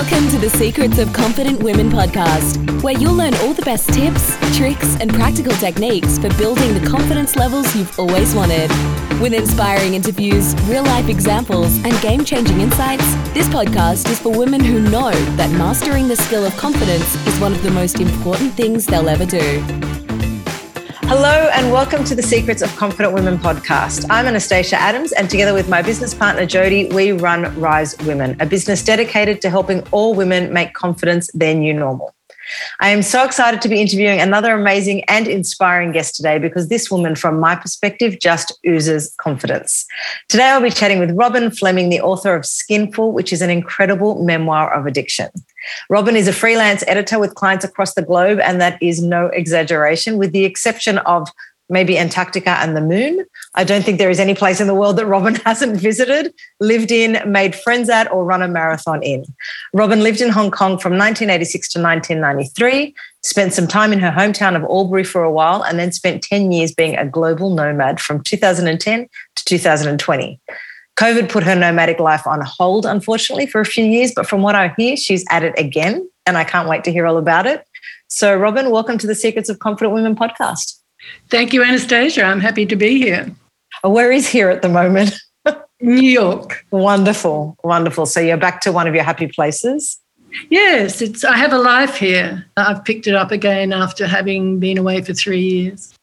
Welcome to the Secrets of Confident Women podcast, where you'll learn all the best tips, tricks, and practical techniques for building the confidence levels you've always wanted. With inspiring interviews, real life examples, and game changing insights, this podcast is for women who know that mastering the skill of confidence is one of the most important things they'll ever do. Hello, and welcome to the Secrets of Confident Women podcast. I'm Anastasia Adams, and together with my business partner Jody, we run Rise Women, a business dedicated to helping all women make confidence their new normal. I am so excited to be interviewing another amazing and inspiring guest today because this woman, from my perspective, just oozes confidence. Today, I'll be chatting with Robin Fleming, the author of Skinful, which is an incredible memoir of addiction. Robyn is a freelance editor with clients across the globe, and that is no exaggeration, with the exception of maybe Antarctica and the moon. I don't think there is any place in the world that Robin hasn't visited, lived in, made friends at, or run a marathon in. Robin lived in Hong Kong from 1986 to 1993, spent some time in her hometown of Albury for a while, and then spent 10 years being a global nomad from 2010 to 2020. COVID put her nomadic life on hold, unfortunately, for a few years, but from what I hear, she's at it again, and I can't wait to hear all about it. So, Robin, welcome to the Secrets of Confident Women podcast. Thank you, Anastasia. I'm happy to be here. Where is here at the moment? New York. Wonderful, wonderful. So you're back to one of your happy places. Yes, it's. I have a life here. I've picked it up again after having been away for three years.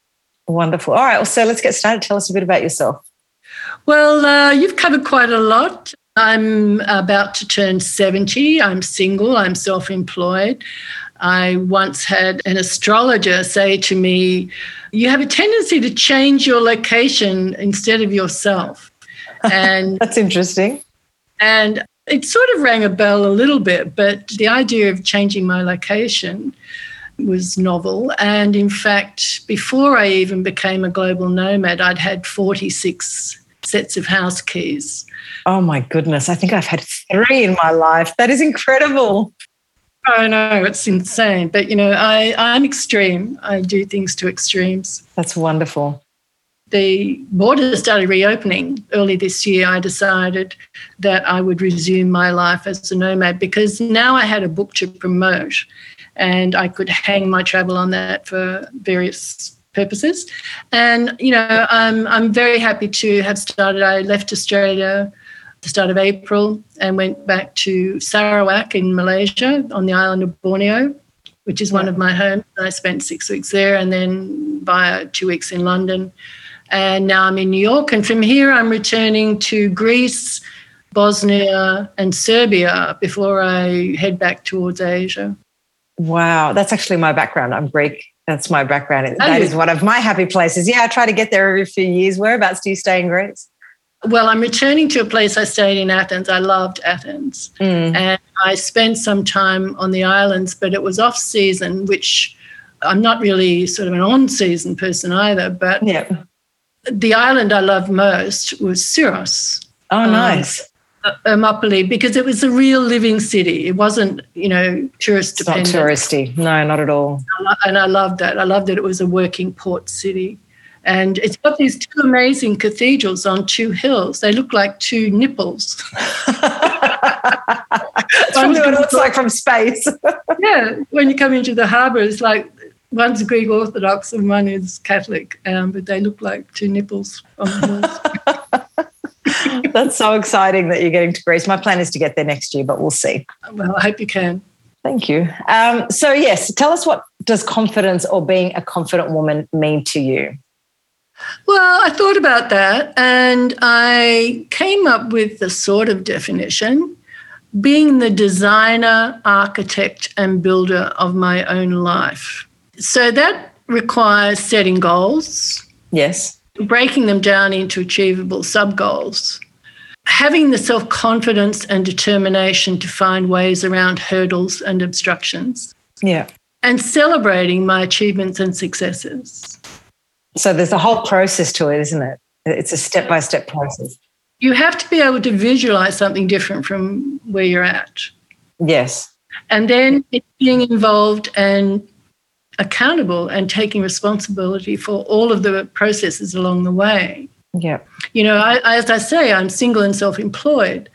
Wonderful. All right. Well, so let's get started. Tell us a bit about yourself. Well, uh, you've covered quite a lot. I'm about to turn 70. I'm single. I'm self employed. I once had an astrologer say to me, You have a tendency to change your location instead of yourself. And that's interesting. And it sort of rang a bell a little bit, but the idea of changing my location was novel. And in fact, before I even became a global nomad, I'd had 46 sets of house keys. Oh my goodness. I think I've had three in my life. That is incredible. I know it's insane, but you know, I I'm extreme. I do things to extremes. That's wonderful. The borders started reopening early this year. I decided that I would resume my life as a nomad because now I had a book to promote, and I could hang my travel on that for various purposes. And you know, I'm I'm very happy to have started. I left Australia the start of April and went back to Sarawak in Malaysia on the island of Borneo, which is one of my homes. I spent six weeks there and then via two weeks in London. And now I'm in New York. And from here, I'm returning to Greece, Bosnia, and Serbia before I head back towards Asia. Wow, that's actually my background. I'm Greek. That's my background. That is one of my happy places. Yeah, I try to get there every few years. Whereabouts do you stay in Greece? Well, I'm returning to a place I stayed in Athens. I loved Athens. Mm. And I spent some time on the islands, but it was off season, which I'm not really sort of an on season person either. But yeah. the island I loved most was Syros. Oh, um, nice. Ermoupoli, because it was a real living city. It wasn't, you know, tourist dependent. not touristy. No, not at all. And I loved that. I loved that it was a working port city. And it's got these two amazing cathedrals on two hills. They look like two nipples. That's what it looks like from space. yeah, when you come into the harbour, it's like one's Greek Orthodox and one is Catholic, um, but they look like two nipples on the hills. That's so exciting that you're getting to Greece. My plan is to get there next year, but we'll see. Well, I hope you can. Thank you. Um, so, yes, tell us what does confidence or being a confident woman mean to you? Well, I thought about that and I came up with the sort of definition being the designer, architect, and builder of my own life. So that requires setting goals. Yes. Breaking them down into achievable sub goals. Having the self confidence and determination to find ways around hurdles and obstructions. Yeah. And celebrating my achievements and successes. So there's a whole process to it, isn't it? It's a step by step process. You have to be able to visualize something different from where you're at. Yes. And then it's being involved and accountable and taking responsibility for all of the processes along the way. Yeah. You know, I, as I say, I'm single and self employed.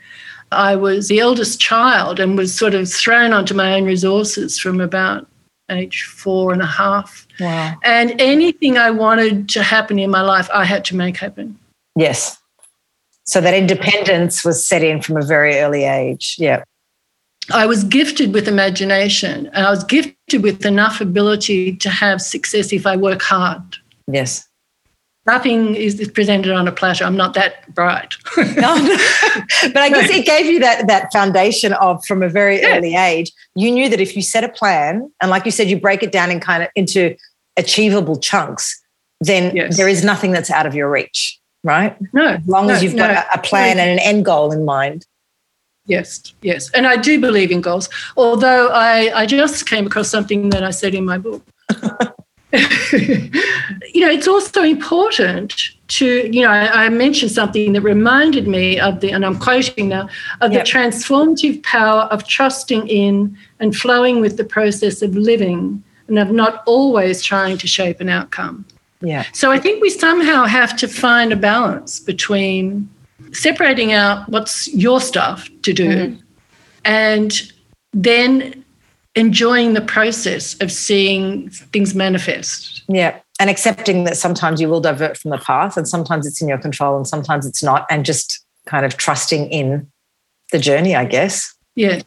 I was the eldest child and was sort of thrown onto my own resources from about age four and a half. Wow. And anything I wanted to happen in my life, I had to make happen. Yes. So that independence was set in from a very early age. Yeah. I was gifted with imagination and I was gifted with enough ability to have success if I work hard. Yes. Nothing is presented on a platter. I'm not that bright. no, no. But I guess it gave you that that foundation of from a very Yeah. early age. You knew that if you set a plan and like you said, you break it down in kind of into achievable chunks, then Yes. there is nothing that's out of your reach, right? No, As long no, as you've got a, a plan and an end goal in mind. Yes, yes. And I do believe in goals, although I, I just came across something that I said in my book. you know, it's also important to, you know, I, I mentioned something that reminded me of the, and I'm quoting now, of Yep. the transformative power of trusting in and flowing with the process of living and of not always trying to shape an outcome. Yeah. So I think we somehow have to find a balance between separating out what's your stuff to do mm-hmm. and then enjoying the process of seeing things manifest. Yeah. And accepting that sometimes you will divert from the path and sometimes it's in your control and sometimes it's not. And just kind of trusting in the journey, I guess. Yeah.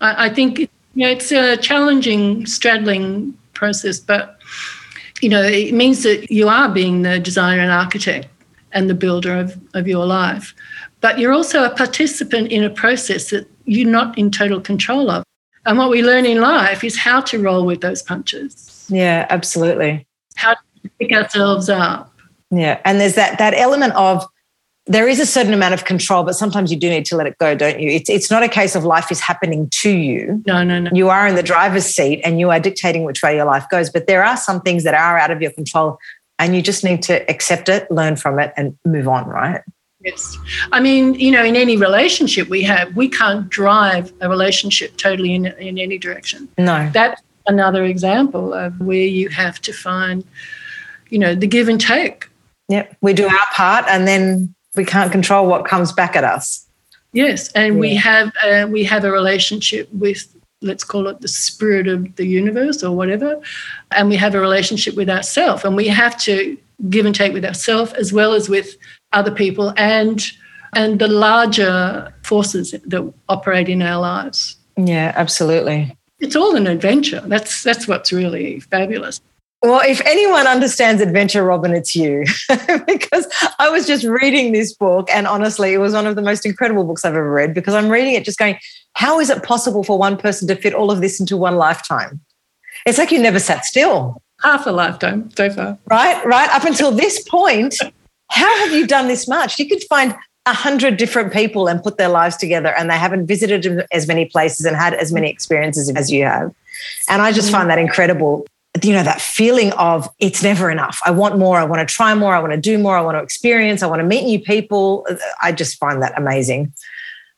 I, I think you know, it's a challenging, straddling process, but you know, it means that you are being the designer and architect and the builder of, of your life. But you're also a participant in a process that you're not in total control of. And what we learn in life is how to roll with those punches, Yeah, absolutely. how to pick ourselves up. Yeah. And there's that that element of there is a certain amount of control, but sometimes you do need to let it go, don't you? It's it's not a case of life is happening to you. No, no, no. You are in the driver's seat and you are dictating which way your life goes. But there are some things that are out of your control and you just need to accept it, learn from it, and move on, right? Yes. I mean, you know, in any relationship we have, we can't drive a relationship totally in, in any direction. No. That's another example of where you have to find, you know, the give and take. Yep. We do our part and then we can't control what comes back at us. Yes, and we have uh, we have a relationship with let's call it the spirit of the universe or whatever, and we have a relationship with ourselves, and we have to give and take with ourselves as well as with other people and and the larger forces that operate in our lives. Yeah, absolutely. It's all an adventure. That's that's what's really fabulous. Well, if anyone understands adventure, Robin, it's you. because I was just reading this book, and honestly, it was one of the most incredible books I've ever read because I'm reading it just going, how is it possible for one person to fit all of this into one lifetime? It's like you never sat still, Half a lifetime so far. right? Right? Up until this point, how have you done this much? You could find a hundred different people and put their lives together, and they haven't visited as many places and had as many experiences as you have. And I just mm. find that incredible. You know, that feeling of it's never enough. I want more. I want to try more. I want to do more. I want to experience. I want to meet new people. I just find that amazing.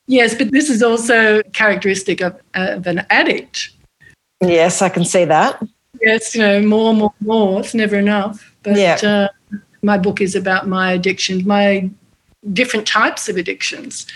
Yes, but this is also characteristic of, of an addict. Yes, I can see that. Yes, you know, more, more, more. It's never enough. But Yeah. uh, my book is about my addictions, my different types of addictions.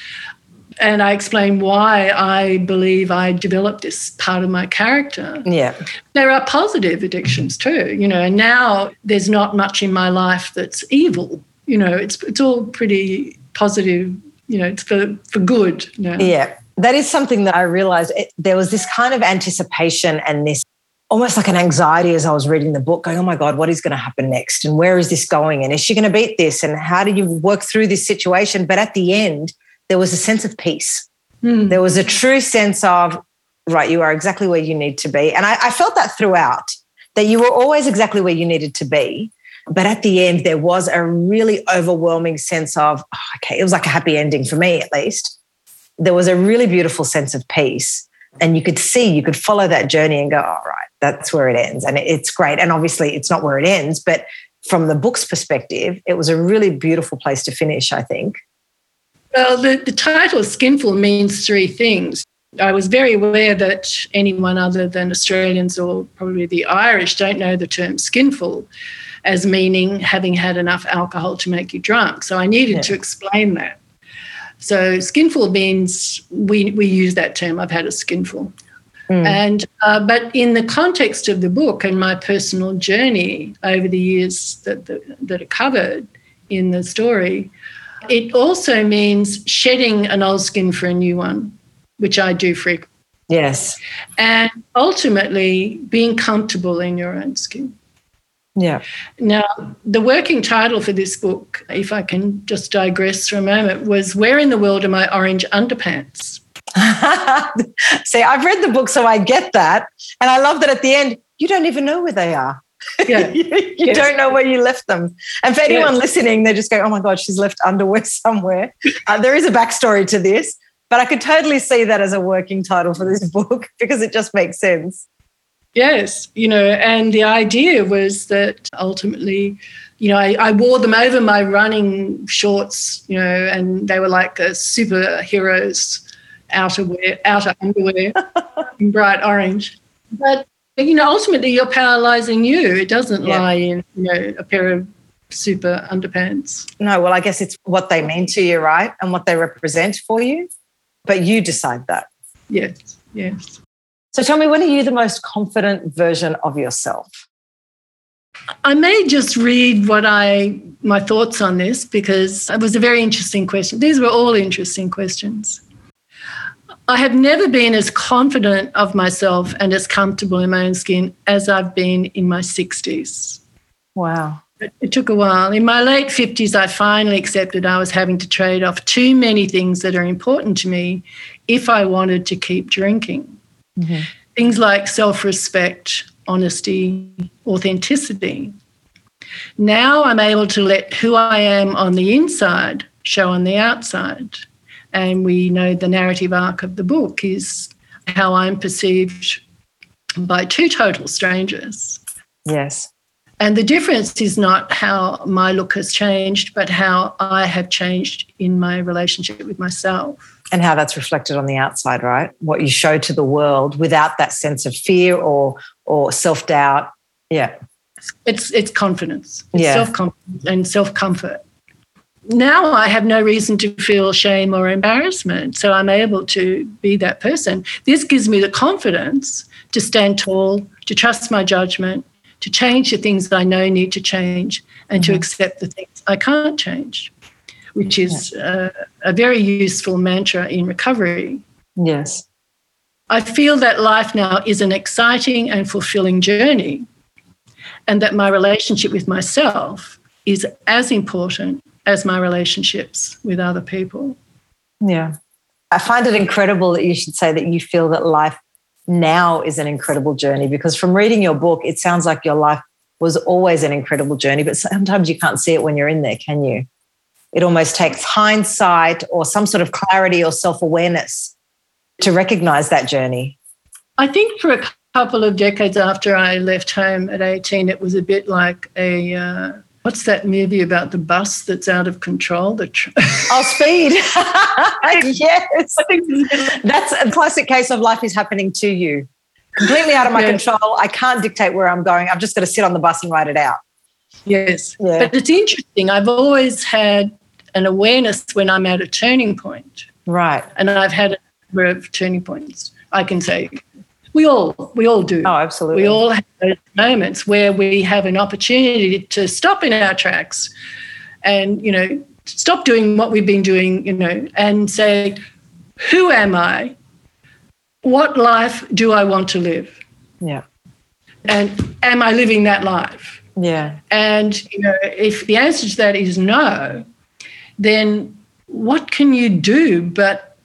And I explain why I believe I developed this part of my character. Yeah. There are positive addictions too, you know, and now there's not much in my life that's evil. You know, it's it's all pretty positive, you know, it's for, for good now. Yeah. That is something that I realized it, there was this kind of anticipation and this almost like an anxiety as I was reading the book, going, oh my God, what is going to happen next? And where is this going? And is she going to beat this? And how do you work through this situation? But at the end, there was a sense of peace. Hmm. There was a true sense of, right, you are exactly where you need to be. And I, I felt that throughout, that you were always exactly where you needed to be. But at the end, there was a really overwhelming sense of, oh, okay, it was like a happy ending for me at least. There was a really beautiful sense of peace. And you could see, you could follow that journey and go, all right, that's where it ends. And it's great. And obviously, it's not where it ends, but from the book's perspective, it was a really beautiful place to finish, I think. Well, the, the title Skinful means three things. I was very aware that anyone other than Australians or probably the Irish don't know the term skinful as meaning having had enough alcohol to make you drunk. So I needed Yeah. to explain that. So skinful means we, we use that term. I've had a skinful. Mm. And uh, but in the context of the book and my personal journey over the years that that, that are covered in the story, it also means shedding an old skin for a new one, which I do frequently. Yes. And ultimately being comfortable in your own skin. Yeah. Now, the working title for this book, if I can just digress for a moment, was Where in the World Are My Orange Underpants? See, I've read the book, so I get that. And I love that at the end, you don't even know where they are. Yeah. you, you yes. don't know where you left them. And for anyone yes. listening, they just go, oh my God, she's left underwear somewhere. Uh, there is a backstory to this, but I could totally see that as a working title for this book because it just makes sense. Yes, you know, and the idea was that ultimately, you know, I, I, wore them over my running shorts, you know, and they were like a superheroes outerwear, outer underwear in bright orange. But you know, ultimately, your power lies in you. It doesn't yeah. lie in you know a pair of super underpants. No, well, I guess it's what they mean to you, right, and what they represent for you. But you decide that. Yes. Yes. So tell me, when are you the most confident version of yourself? I may just read what I my thoughts on this because it was a very interesting question. These were all interesting questions. I have never been as confident of myself and as comfortable in my own skin as I've been in my 60s. Wow. It, it took a while. In my late 50s, I finally accepted I was having to trade off too many things that are important to me if I wanted to keep drinking. Mm-hmm. Things like self respect, honesty, authenticity. Now I'm able to let who I am on the inside show on the outside. And we know the narrative arc of the book is how I'm perceived by two total strangers. Yes. And the difference is not how my look has changed, but how I have changed in my relationship with myself and how that's reflected on the outside, right? What you show to the world without that sense of fear or or self doubt. Yeah, it's it's confidence, it's yeah. self confidence and self comfort. Now I have no reason to feel shame or embarrassment, so I'm able to be that person. This gives me the confidence to stand tall, to trust my judgment, to change the things that I know need to change, and mm-hmm. to accept the things I can't change which is uh, a very useful mantra in recovery. Yes. I feel that life now is an exciting and fulfilling journey, and that my relationship with myself is as important as my relationships with other people. Yeah. I find it incredible that you should say that you feel that life now is an incredible journey because from reading your book, it sounds like your life was always an incredible journey, but sometimes you can't see it when you're in there, can you? It almost takes hindsight or some sort of clarity or self awareness to recognize that journey. I think for a couple of decades after I left home at 18, it was a bit like a. Uh, what's that movie about the bus that's out of control? The tr- oh, speed. yes. That's a classic case of life is happening to you. Completely out of my control. I can't dictate where I'm going. I'm just going to sit on the bus and write it out. Yes. Yeah. But it's interesting. I've always had an awareness when I'm at a turning point. Right. And I've had a number of turning points. I can say we all we all do. Oh, absolutely. We all have those moments where we have an opportunity to stop in our tracks and, you know, stop doing what we've been doing, you know, and say, who am I? What life do I want to live? Yeah. And am I living that life? Yeah. And you know, if the answer to that is no, then what can you do but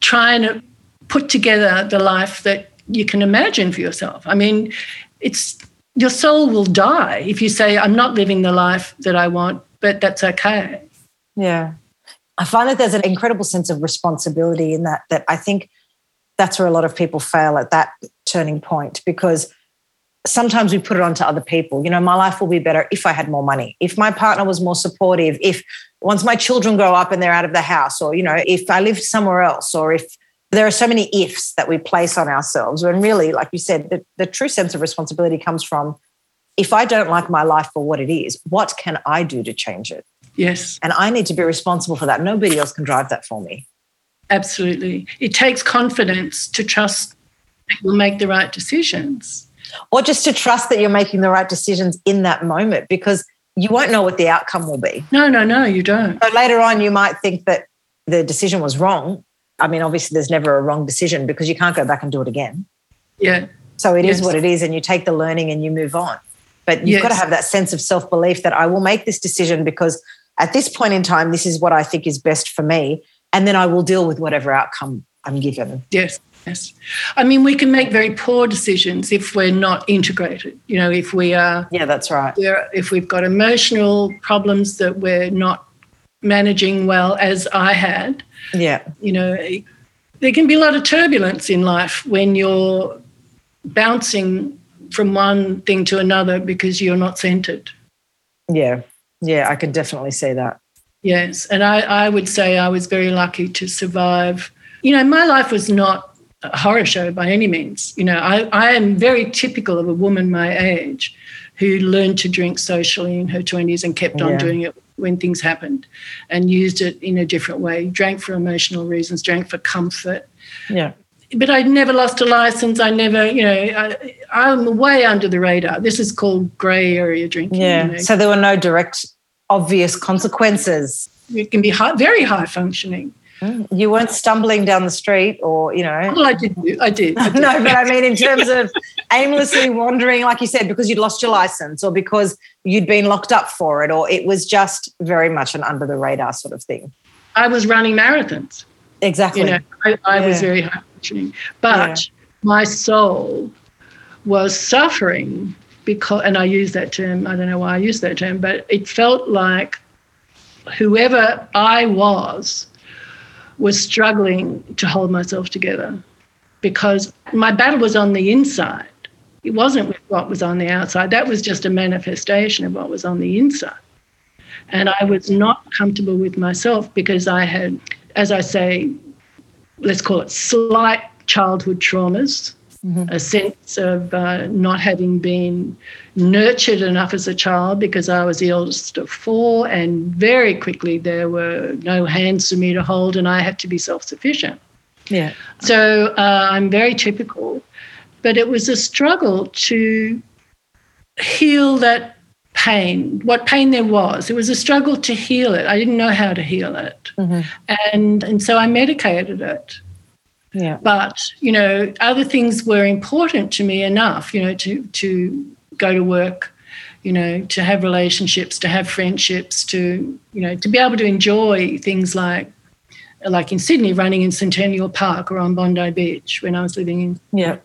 try and put together the life that you can imagine for yourself? I mean, it's your soul will die if you say, I'm not living the life that I want, but that's okay. Yeah. I find that there's an incredible sense of responsibility in that, that I think that's where a lot of people fail at that turning point because sometimes we put it onto other people. You know, my life will be better if I had more money, if my partner was more supportive, if once my children grow up and they're out of the house, or, you know, if I lived somewhere else, or if there are so many ifs that we place on ourselves. When really, like you said, the, the true sense of responsibility comes from if I don't like my life for what it is, what can I do to change it? Yes. And I need to be responsible for that. Nobody else can drive that for me. Absolutely. It takes confidence to trust that you'll make the right decisions. Or just to trust that you're making the right decisions in that moment because you won't know what the outcome will be. No, no, no, you don't. So later on, you might think that the decision was wrong. I mean, obviously, there's never a wrong decision because you can't go back and do it again. Yeah. So it is Yes. what it is, and you take the learning and you move on. But you've Yes. got to have that sense of self belief that I will make this decision because at this point in time, this is what I think is best for me. And then I will deal with whatever outcome I'm given. Yes. Yes. I mean, we can make very poor decisions if we're not integrated. You know, if we are, Yeah, that's right. if we've got emotional problems that we're not managing well, as I had, Yeah. you know, there can be a lot of turbulence in life when you're bouncing from one thing to another because you're not centered. Yeah. Yeah. I can definitely see that. Yes. And I, I would say I was very lucky to survive. You know, my life was not a horror show by any means. You know, I, I am very typical of a woman my age who learned to drink socially in her 20s and kept on Yeah. doing it when things happened and used it in a different way. Drank for emotional reasons, drank for comfort. Yeah. But I never lost a license. I never, you know, I, I'm way under the radar. This is called grey area drinking. Yeah. You know. So there were no direct, obvious consequences. it can be high, very high functioning. Mm. You weren't stumbling down the street or, you know. Well, I did. I did. I did. No, but I mean, in terms of aimlessly wandering, like you said, because you'd lost your license or because you'd been locked up for it, or it was just very much an under the radar sort of thing. I was running marathons. Exactly. You know, I, I was very high functioning, but my soul was suffering because, and I use that term. I don't know why I use that term, but it felt like whoever I was was struggling to hold myself together because my battle was on the inside. It wasn't with what was on the outside. That was just a manifestation of what was on the inside. And I was not comfortable with myself because I had, as I say, let's call it slight childhood traumas, a sense of uh, not having been nurtured enough as a child because I was the eldest of four, and very quickly there were no hands for me to hold, and I had to be self sufficient. yeah. So uh, I'm very typical, but it was a struggle to heal that pain, what pain there was. It was a struggle to heal it. I didn't know how to heal it. And, and so I medicated it. Yeah. But, you know, other things were important to me enough, you know, to, to go to work, you know, to have relationships, to have friendships, to, you know, to be able to enjoy things like like in Sydney, running in Centennial Park or on Bondi Beach when I was living in. Yeah.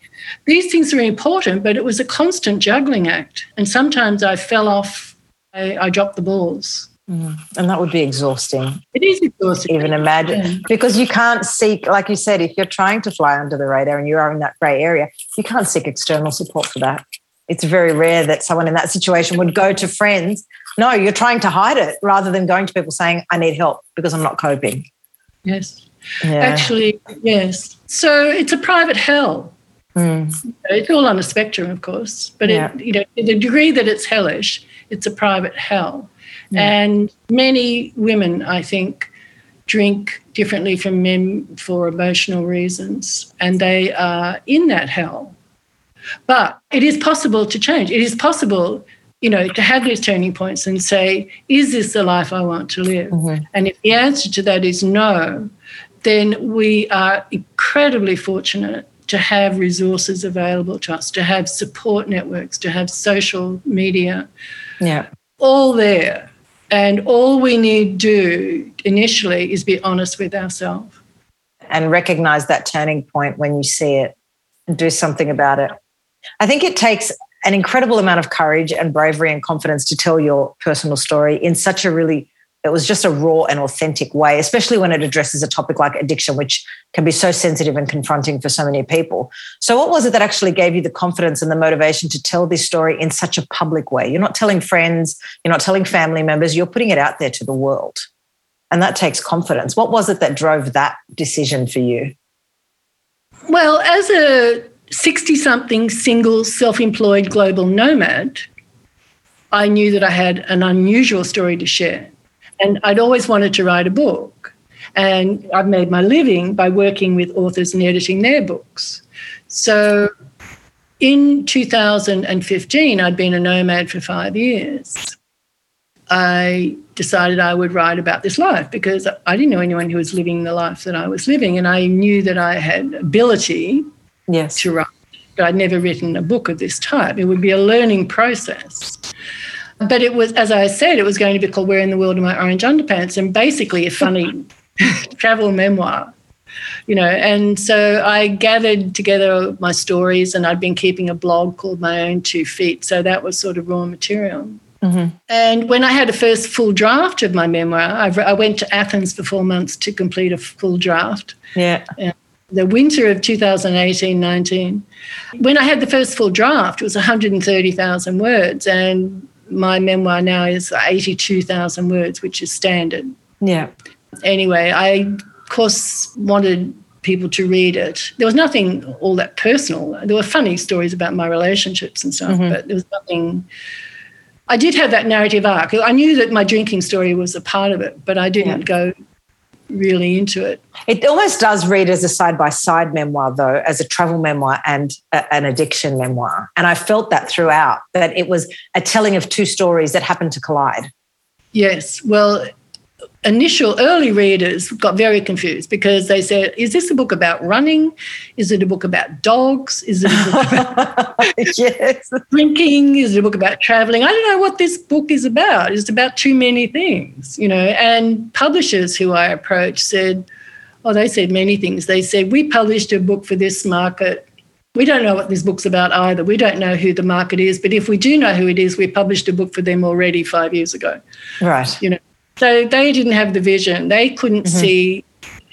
These things were important, but it was a constant juggling act. And sometimes I fell off, I, I dropped the balls. And that would be exhausting, It is exhausting. even imagine, Yeah. because you can't seek, like you said, if you're trying to fly under the radar and you are in that grey area, you can't seek external support for that. It's very rare that someone in that situation would go to friends. No, you're trying to hide it rather than going to people saying, I need help because I'm not coping. Yes. Yeah. Actually, yes. So it's a private hell. Mm. It's all on a spectrum, of course, but Yeah. it, you know, to the degree that it's hellish, it's a private hell. And many women, I think, drink differently from men for emotional reasons, and they are in that hell. But it is possible to change. It is possible, you know, to have these turning points and say, is this the life I want to live? Mm-hmm. And if the answer to that is no, then we are incredibly fortunate to have resources available to us, to have support networks, to have social media, Yeah. all there. And all we need do initially is be honest with ourselves. and recognize that turning point when you see it and do something about it. I think it takes an incredible amount of courage and bravery and confidence to tell your personal story in such a really it was just a raw and authentic way, especially when it addresses a topic like addiction, which can be so sensitive and confronting for so many people. So, what was it that actually gave you the confidence and the motivation to tell this story in such a public way? You're not telling friends, you're not telling family members, you're putting it out there to the world. And that takes confidence. What was it that drove that decision for you? Well, as a 60 something single self employed global nomad, I knew that I had an unusual story to share. And I'd always wanted to write a book. And I've made my living by working with authors and editing their books. So in 2015, I'd been a nomad for five years. I decided I would write about this life because I didn't know anyone who was living the life that I was living. And I knew that I had ability yes. to write, but I'd never written a book of this type. It would be a learning process. But it was, as I said, it was going to be called Where in the World Are My Orange Underpants? And basically a funny travel memoir you know? And so i gathered together my stories and i'd been keeping a blog called my own two feet. So that was sort of raw material. Mm-hmm. and when i had a first full draft of my memoir I, I, went to athens for four months to complete a full draft. Yeah. The winter of 2018-19 when i had the first full draft it was 130000 words. And my memoir now is 82000 words which is standard yeah anyway i of course, wanted people to read it. There was nothing all that personal. There were funny stories about my relationships and stuff, mm-hmm. but there was nothing. I did have that narrative arc. I knew that my drinking story was a part of it, but I didn't yeah. go really into it. It almost does read as a side by side memoir, though, as a travel memoir and a, an addiction memoir. And I felt that throughout, that it was a telling of two stories that happened to collide. Yes. Well, initial early readers got very confused because they said, Is this a book about running? Is it a book about dogs? Is it a book about yes. drinking? Is it a book about traveling? I don't know what this book is about. It's about too many things, you know. And publishers who I approached said, Oh, they said many things. They said, We published a book for this market. We don't know what this book's about either. We don't know who the market is, but if we do know who it is, we published a book for them already five years ago. Right. You know, so they didn't have the vision. They couldn't mm-hmm. see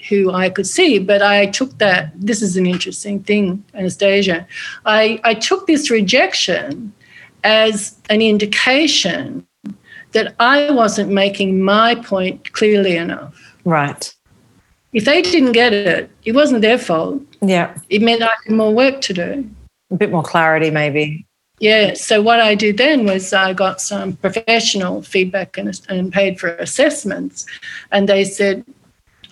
who I could see. But I took that, this is an interesting thing, Anastasia. I, I took this rejection as an indication that I wasn't making my point clearly enough. Right. If they didn't get it, it wasn't their fault. Yeah. It meant I had more work to do. A bit more clarity, maybe. Yeah. So what I did then was I got some professional feedback and, and paid for assessments, and they said,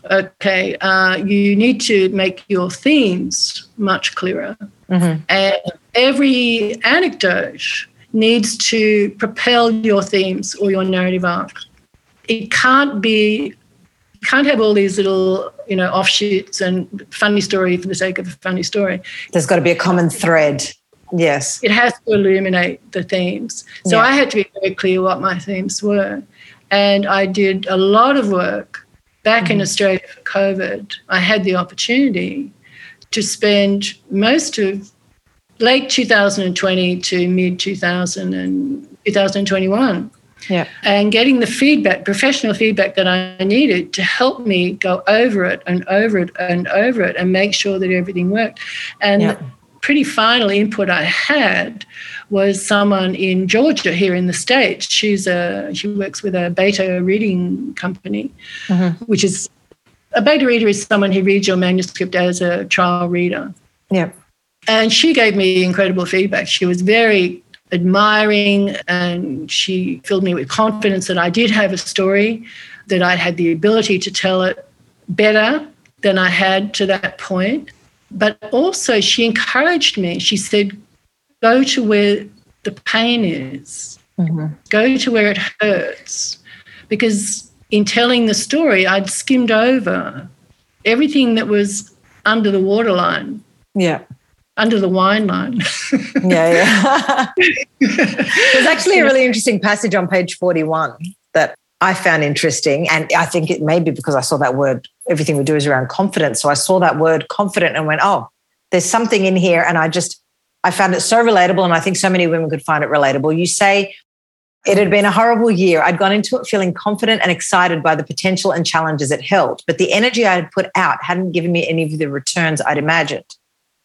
"Okay, uh, you need to make your themes much clearer, mm-hmm. and every anecdote needs to propel your themes or your narrative arc. It can't be." Can't have all these little, you know, offshoots and funny story for the sake of a funny story. There's got to be a common thread Yes. It has to illuminate the themes. So yeah. I had to be very clear what my themes were. And I did a lot of work back mm-hmm. in Australia for COVID. I had the opportunity to spend most of late 2020 to mid 2000 and 2021 yeah. and getting the feedback, professional feedback that I needed to help me go over it and over it and over it and make sure that everything worked. And yeah pretty final input I had was someone in Georgia here in the States. She's a she works with a beta reading company, mm-hmm. which is a beta reader is someone who reads your manuscript as a trial reader. Yeah. And she gave me incredible feedback. She was very admiring and she filled me with confidence that I did have a story, that I had the ability to tell it better than I had to that point. But also, she encouraged me. She said, go to where the pain is, mm-hmm. go to where it hurts. Because in telling the story, I'd skimmed over everything that was under the waterline. Yeah. Under the wine line. yeah, yeah. There's actually a really interesting passage on page 41 that I found interesting. And I think it may be because I saw that word, everything we do is around confidence. So I saw that word confident and went, oh, there's something in here. And I just, I found it so relatable. And I think so many women could find it relatable. You say, it had been a horrible year. I'd gone into it feeling confident and excited by the potential and challenges it held, but the energy I had put out hadn't given me any of the returns I'd imagined.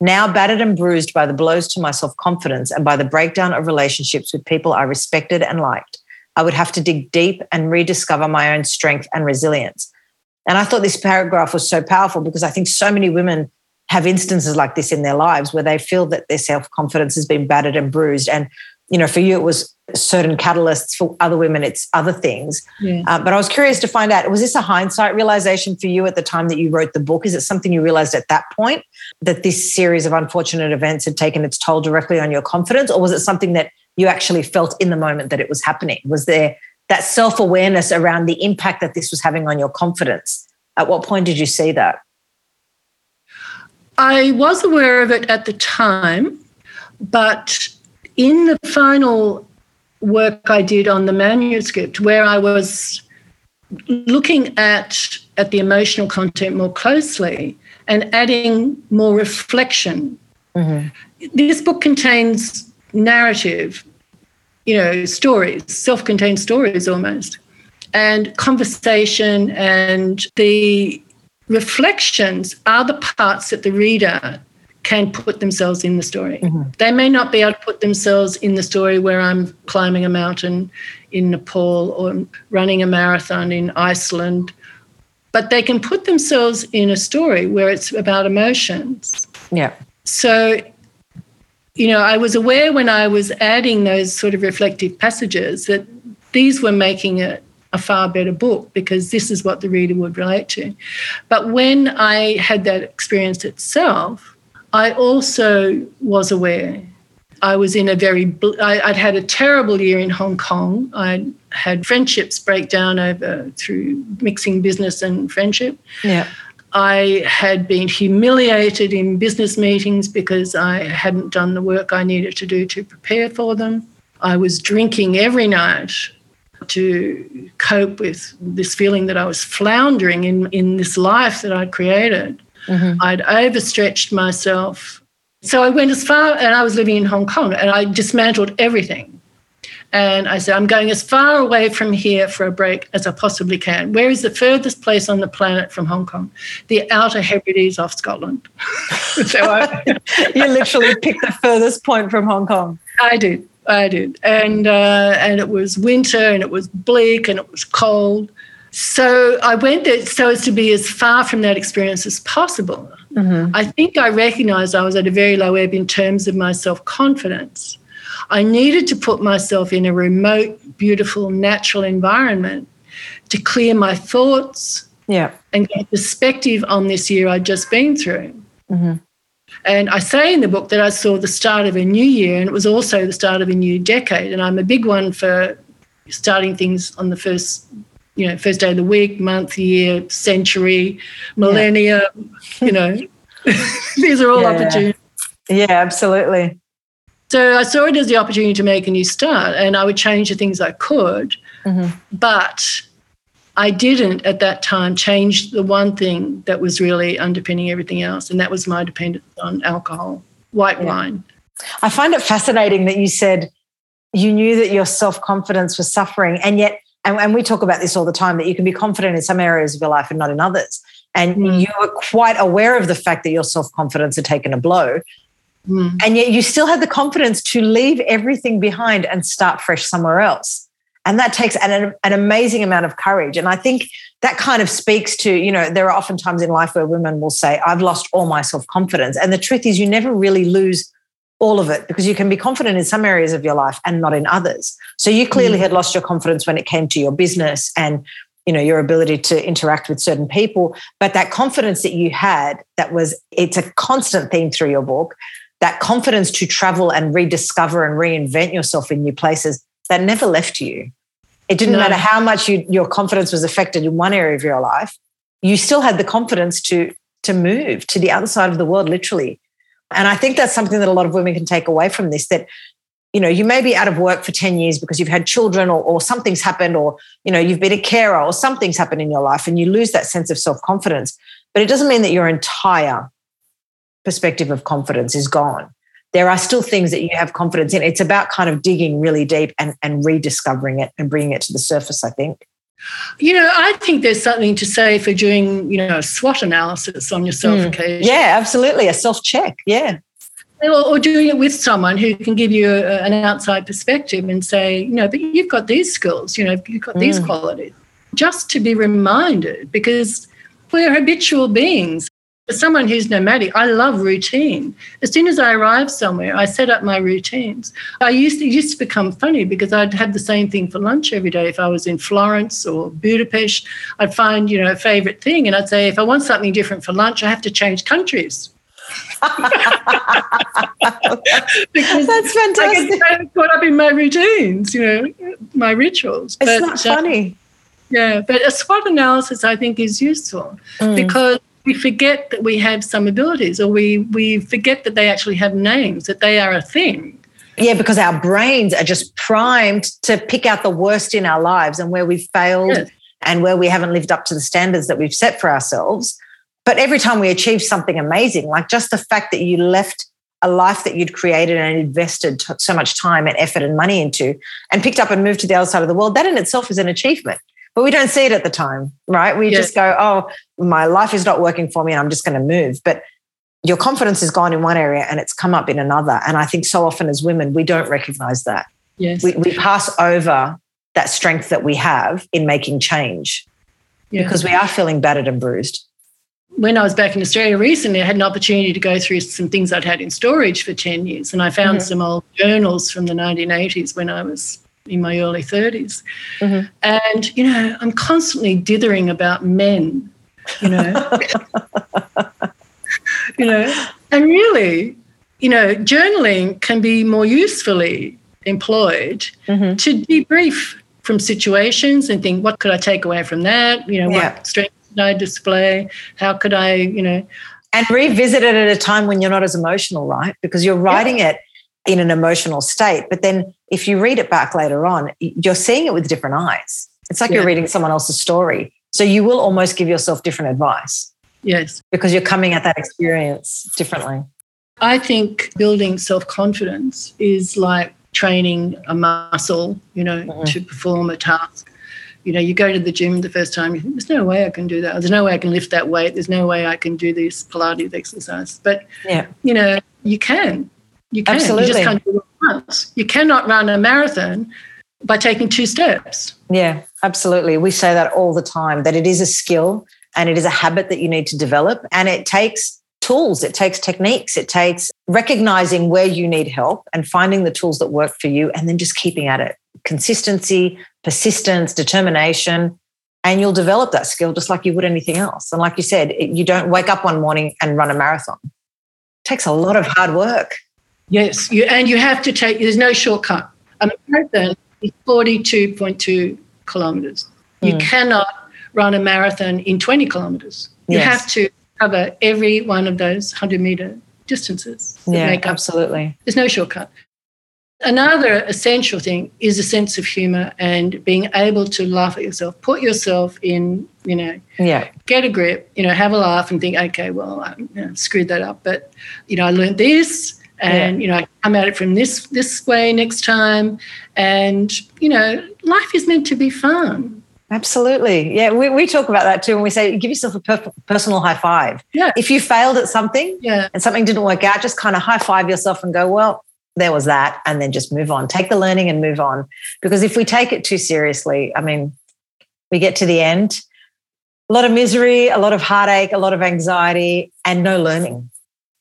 Now battered and bruised by the blows to my self confidence and by the breakdown of relationships with people I respected and liked, I would have to dig deep and rediscover my own strength and resilience. And I thought this paragraph was so powerful because I think so many women have instances like this in their lives where they feel that their self confidence has been battered and bruised. And you know, for you, it was certain catalysts. For other women, it's other things. Yeah. Uh, but I was curious to find out was this a hindsight realization for you at the time that you wrote the book? Is it something you realized at that point that this series of unfortunate events had taken its toll directly on your confidence? Or was it something that you actually felt in the moment that it was happening? Was there that self awareness around the impact that this was having on your confidence? At what point did you see that? I was aware of it at the time, but in the final work I did on the manuscript, where I was looking at, at the emotional content more closely and adding more reflection, mm-hmm. this book contains narrative, you know, stories, self contained stories almost, and conversation and the reflections are the parts that the reader can put themselves in the story. Mm-hmm. They may not be able to put themselves in the story where I'm climbing a mountain in Nepal or running a marathon in Iceland, but they can put themselves in a story where it's about emotions. Yeah. So, you know, I was aware when I was adding those sort of reflective passages that these were making it a far better book because this is what the reader would relate to. But when I had that experience itself, I also was aware. I was in a very, I, would had a terrible year in Hong Kong. I had friendships break down over through mixing business and friendship. Yeah. I had been humiliated in business meetings because I hadn't done the work I needed to do to prepare for them. I was drinking every night to cope with this feeling that I was floundering in, in this life that I'd created. Mm-hmm. I'd overstretched myself. So I went as far, and I was living in Hong Kong, and I dismantled everything. And I said, I'm going as far away from here for a break as I possibly can. Where is the furthest place on the planet from Hong Kong? The Outer Hebrides off Scotland. so I, you literally picked the furthest point from Hong Kong. I did. I did, and uh, and it was winter, and it was bleak, and it was cold. So I went there so as to be as far from that experience as possible. Mm-hmm. I think I recognized I was at a very low ebb in terms of my self confidence. I needed to put myself in a remote, beautiful, natural environment to clear my thoughts yeah. and get perspective on this year I'd just been through. Mm-hmm. And I say in the book that I saw the start of a new year, and it was also the start of a new decade. And I'm a big one for starting things on the first, you know, first day of the week, month, year, century, millennia. Yeah. You know, these are all yeah. opportunities. Yeah, absolutely. So I saw it as the opportunity to make a new start, and I would change the things I could. Mm-hmm. But I didn't at that time change the one thing that was really underpinning everything else, and that was my dependence on alcohol, white yeah. wine. I find it fascinating that you said you knew that your self confidence was suffering, and yet, and, and, we talk about this all the time, that you can be confident in some areas of your life and not in others. And mm. you were quite aware of the fact that your self confidence had taken a blow. Mm. And yet, you still had the confidence to leave everything behind and start fresh somewhere else. And that takes an, an amazing amount of courage. And i think that kind of speaks to you know there are often times in life where women will say i've lost all my self-confidence. And the truth is you never really lose all of it because you can be confident in some areas of your life and not in others. So you clearly mm. had lost your confidence when it came to your business and you know your ability to interact with certain people. But that confidence that you had that was it's a constant theme through your book that confidence to travel and rediscover and reinvent yourself in new places that never left you. It didn't no. matter how much you, your confidence was affected in one area of your life, you still had the confidence to, to move to the other side of the world, literally. And I think that's something that a lot of women can take away from this that, you know, you may be out of work for 10 years because you've had children or, or something's happened or, you know, you've been a carer or something's happened in your life and you lose that sense of self confidence. But it doesn't mean that your entire perspective of confidence is gone there are still things that you have confidence in. It's about kind of digging really deep and, and rediscovering it and bringing it to the surface, I think. You know, I think there's something to say for doing, you know, a SWOT analysis on yourself mm. occasionally. Yeah, absolutely. A self check. Yeah. Or, or, doing it with someone who can give you a, an outside perspective and say, you know, but you've got these skills, you know, you've got mm. these qualities. Just to be reminded, because we're habitual beings Someone who's nomadic, I love routine. As soon as I arrive somewhere, I set up my routines. I used to, it used to become funny because I'd have the same thing for lunch every day. If I was in Florence or Budapest, I'd find, you know, a favorite thing. And I'd say, if I want something different for lunch, I have to change countries. because That's fantastic. I get caught up in my routines, you know, my rituals. It's but, not funny. yeah, but a SWOT analysis, I think, is useful mm. because we forget that we have some abilities, or we we forget that they actually have names, that they are a thing. Yeah, because our brains are just primed to pick out the worst in our lives and where we've failed yes. and where we haven't lived up to the standards that we've set for ourselves. But every time we achieve something amazing, like just the fact that you left a life that you'd created and invested so much time and effort and money into and picked up and moved to the other side of the world, that in itself is an achievement. But we don't see it at the time, right? We yeah. just go, oh, my life is not working for me and I'm just going to move. But your confidence has gone in one area and it's come up in another. And I think so often as women, we don't recognize that. Yes. We, we pass over that strength that we have in making change yeah. because we are feeling battered and bruised when I was back in Australia recently, I had an opportunity to go through some things I'd had in storage for 10 years. And I found mm-hmm. some old journals from the 1980s when I was in my early 30s. Mm-hmm. And, you know, I'm constantly dithering about men, you know. you know, and really, you know, journaling can be more usefully employed mm-hmm. to debrief from situations and think, what could I take away from that? You know, yeah. what strengths did I display? How could I, you know? And revisit it at a time when you're not as emotional, right? Because you're writing yeah. it in an emotional state. But then if you read it back later on, you're seeing it with different eyes. It's like yeah. you're reading someone else's story. So you will almost give yourself different advice. Yes. Because you're coming at that experience differently. I think building self confidence is like training a muscle, you know, mm-hmm. to perform a task you know, you go to the gym the first time, you think, there's no way I can do that. There's no way I can lift that weight. There's no way I can do this Pilates exercise. But, yeah. you know, you can. You can. Absolutely. You just can't do it once. You cannot run a marathon by taking two steps. Yeah, absolutely. We say that all the time that it is a skill and it is a habit that you need to develop. And it takes tools, it takes techniques, it takes recognizing where you need help and finding the tools that work for you and then just keeping at it. Consistency, persistence, determination, and you'll develop that skill just like you would anything else. And like you said, you don't wake up one morning and run a marathon. It takes a lot of hard work. Yes, you, and you have to take. There's no shortcut. A marathon is 42.2 kilometers. You mm. cannot run a marathon in 20 kilometers. You yes. have to cover every one of those 100 meter distances. Yeah, absolutely. There's no shortcut. Another essential thing is a sense of humor and being able to laugh at yourself. Put yourself in, you know, yeah. get a grip, you know, have a laugh and think, okay, well, I you know, screwed that up, but you know, I learned this, and yeah. you know, I come at it from this this way next time, and you know, life is meant to be fun. Absolutely. Yeah, we, we talk about that too. And we say, give yourself a per- personal high five. Yeah. If you failed at something yeah. and something didn't work out, just kind of high five yourself and go, well, there was that. And then just move on. Take the learning and move on. Because if we take it too seriously, I mean, we get to the end, a lot of misery, a lot of heartache, a lot of anxiety, and no learning.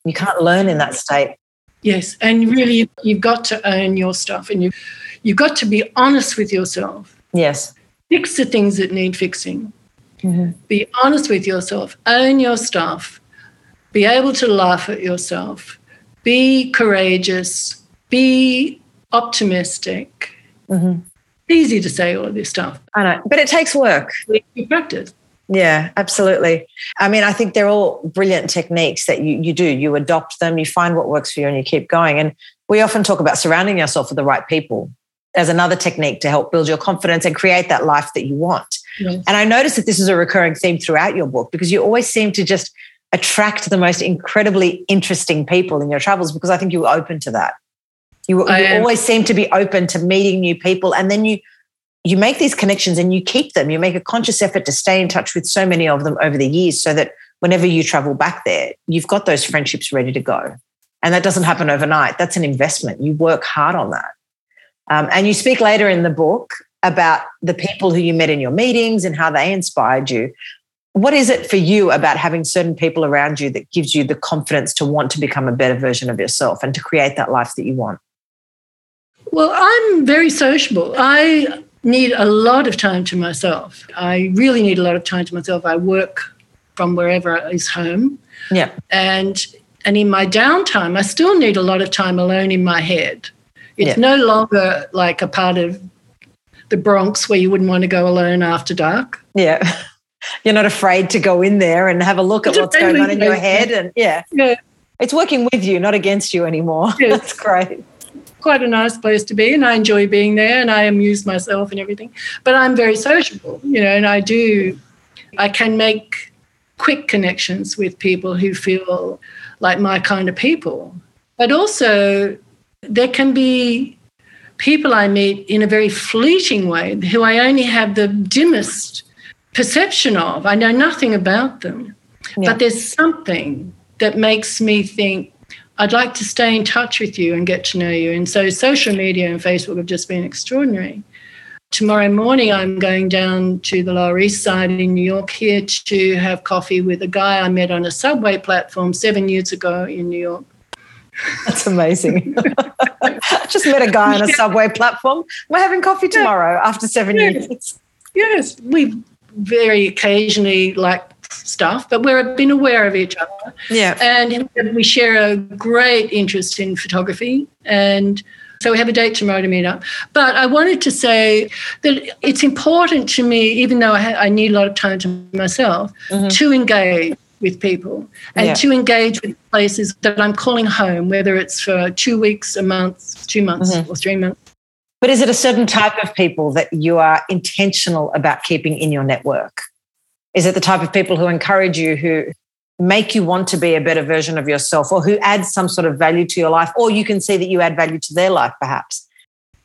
You can't learn in that state. Yes. And really, you've got to own your stuff and you, you've got to be honest with yourself. Yes fix the things that need fixing. Mm-hmm. Be honest with yourself, own your stuff, be able to laugh at yourself, be courageous, be optimistic. Mm-hmm. Easy to say all of this stuff. I know, but it takes work. You practice. Yeah, absolutely. I mean, I think they're all brilliant techniques that you, you do. You adopt them, you find what works for you, and you keep going. And we often talk about surrounding yourself with the right people as another technique to help build your confidence and create that life that you want. Yes. And I noticed that this is a recurring theme throughout your book because you always seem to just attract the most incredibly interesting people in your travels because I think you were open to that. You, you always seem to be open to meeting new people and then you you make these connections and you keep them. You make a conscious effort to stay in touch with so many of them over the years so that whenever you travel back there, you've got those friendships ready to go. And that doesn't happen overnight. That's an investment. You work hard on that. Um, and you speak later in the book about the people who you met in your meetings and how they inspired you. what is it for you about having certain people around you that gives you the confidence to want to become a better version of yourself and to create that life that you want? Well, I'm very sociable. I need a lot of time to myself. I really need a lot of time to myself. I work from wherever is home. Yeah. And and in my downtime, I still need a lot of time alone in my head. It's Yeah. no longer like a part of the Bronx where you wouldn't want to go alone after dark. Yeah. You're not afraid to go in there and have a look at It's what's going on in your head. And yeah, Yeah, it's working with you, not against you anymore. Yes. That's great. Quite a nice place to be, and I enjoy being there, and I amuse myself and everything. But I'm very sociable, you know, and I do. I can make quick connections with people who feel like my kind of people. But also, there can be people I meet in a very fleeting way who I only have the dimmest perception of. I know nothing about them, Yeah. but there's something that makes me think I'd like to stay in touch with you and get to know you. And so social media and Facebook have just been extraordinary. Tomorrow morning, I'm going down to the Lower East Side in New York here to have coffee with a guy I met on a subway platform seven years ago in New York. That's amazing. I just met a guy on a subway platform. We're having coffee tomorrow after seven Yeah. years. Yes, we very occasionally like stuff, but we've been aware of each other. Yeah. And we share a great interest in photography. And so we have a date tomorrow to meet up. But I wanted to say that it's important to me, even though I, ha- I need a lot of time to myself, mm-hmm. to engage with people and Yeah. to engage with places that I'm calling home, whether it's for two weeks, a month, two months, mm-hmm. or three months. But is it a certain type of people that you are intentional about keeping in your network? Is it the type of people who encourage you, who make you want to be a better version of yourself, or who add some sort of value to your life, or you can see that you add value to their life, perhaps?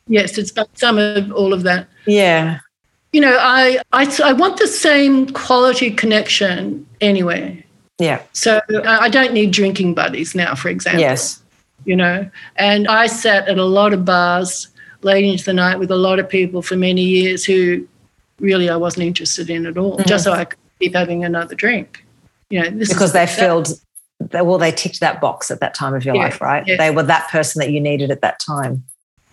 Yes, it's about some of all of that. Yeah. You know, I, I, I want the same quality connection anywhere. Yeah. So I don't need drinking buddies now, for example. Yes. You know, and I sat at a lot of bars late into the night with a lot of people for many years who really I wasn't interested in at all, just so mm-hmm. I could keep having another drink. You know, Because they filled, well, they ticked that box at that time of your Yeah, life, right? yeah. They were that person that you needed at that time.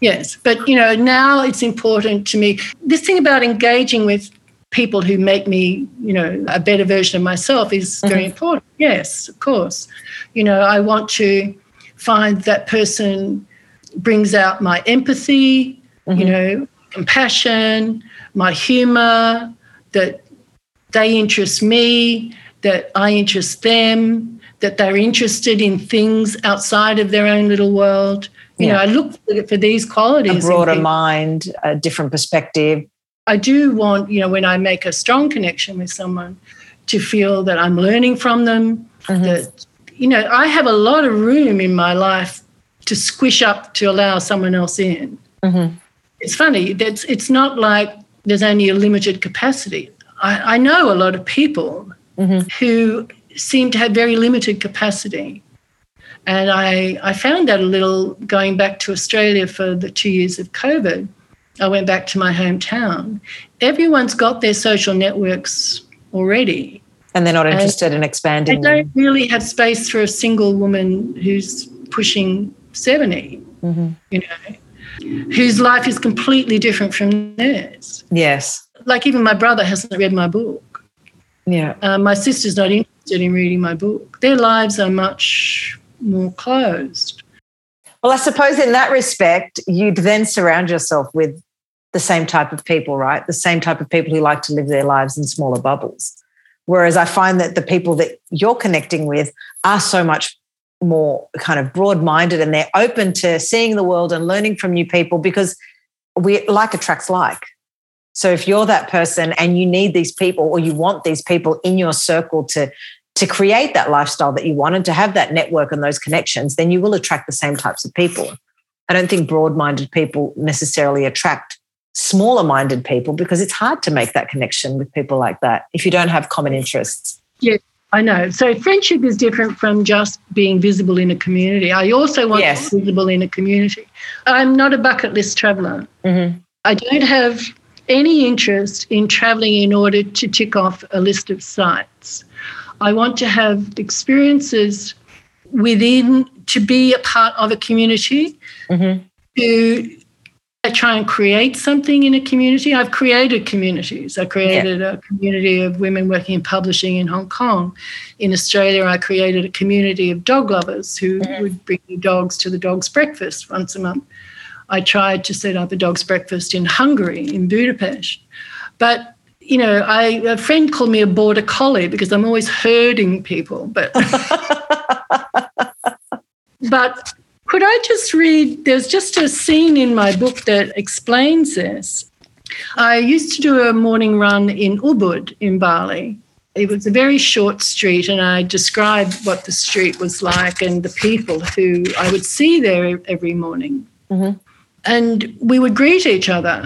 Yes, but you know, now it's important to me. This thing about engaging with people who make me, you know, a better version of myself is mm-hmm. very important. Yes, of course. You know, I want to find that person brings out my empathy, you mm-hmm. know, compassion, my humor, that they interest me, that I interest them, that they're interested in things outside of their own little world. You know, I look for, these qualities. A broader mind, a different perspective. I do want, you know, when I make a strong connection with someone, to feel that I'm learning from them. Mm-hmm. That, you know, I have a lot of room in my life to squish up to allow someone else in. Mm-hmm. It's funny. That's it's not like there's only a limited capacity. I, I know a lot of people mm-hmm. who seem to have very limited capacity. And I, I found that a little going back to Australia for the two years of COVID. I went back to my hometown. Everyone's got their social networks already. And they're not And interested in expanding. They don't really have space for a single woman who's pushing 70, mm-hmm. you know, whose life is completely different from theirs. Yes. Like even my brother hasn't read my book. Yeah. Uh, my sister's not interested in reading my book. Their lives are much more closed. Well, I suppose in that respect, you'd then surround yourself with the same type of people, right? The same type of people who like to live their lives in smaller bubbles. Whereas I find that the people that you're connecting with are so much more kind of broad minded and they're open to seeing the world and learning from new people because we like attracts like. So if you're that person and you need these people or you want these people in your circle to to create that lifestyle that you want and to have that network and those connections, then you will attract the same types of people. I don't think broad minded people necessarily attract smaller minded people because it's hard to make that connection with people like that if you don't have common interests. Yeah, I know. So friendship is different from just being visible in a community. I also want Yes. to be visible in a community. I'm not a bucket list traveler. Mm-hmm. I don't have any interest in traveling in order to tick off a list of sites. I want to have experiences within to be a part of a community, mm-hmm. to try and create something in a community. I've created communities. I created yeah. a community of women working in publishing in Hong Kong. In Australia, I created a community of dog lovers who mm-hmm. would bring dogs to the dog's breakfast once a month. I tried to set up a dog's breakfast in Hungary, in Budapest. But you know, I a friend called me a border collie because I'm always herding people. But but could I just read? There's just a scene in my book that explains this. I used to do a morning run in Ubud in Bali. It was a very short street, and I described what the street was like and the people who I would see there every morning. Mm-hmm. And we would greet each other.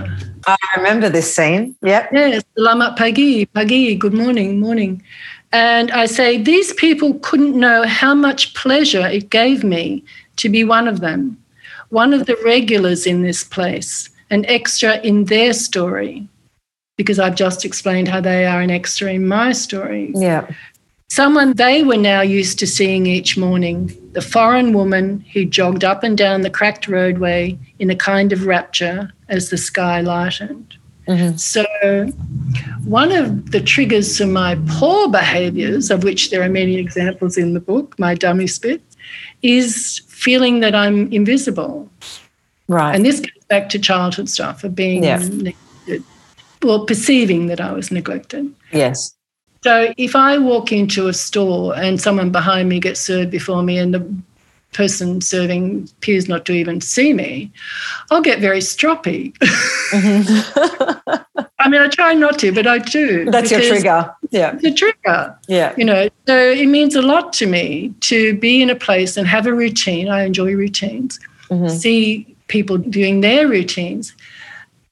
I remember this scene. Yep. Yes. Selamat pagi, pagi, good morning, morning. And I say, these people couldn't know how much pleasure it gave me to be one of them, one of the regulars in this place, an extra in their story, because I've just explained how they are an extra in my story. Yeah. Someone they were now used to seeing each morning, the foreign woman who jogged up and down the cracked roadway in a kind of rapture as the sky lightened. Mm-hmm. So, one of the triggers for my poor behaviors, of which there are many examples in the book, my dummy spit, is feeling that I'm invisible. Right. And this goes back to childhood stuff of being yeah. neglected, well, perceiving that I was neglected. Yes. So if I walk into a store and someone behind me gets served before me and the person serving appears not to even see me, I'll get very stroppy. Mm-hmm. I mean, I try not to, but I do. That's your trigger. Yeah. The trigger. Yeah. You know, so it means a lot to me to be in a place and have a routine. I enjoy routines. Mm-hmm. See people doing their routines,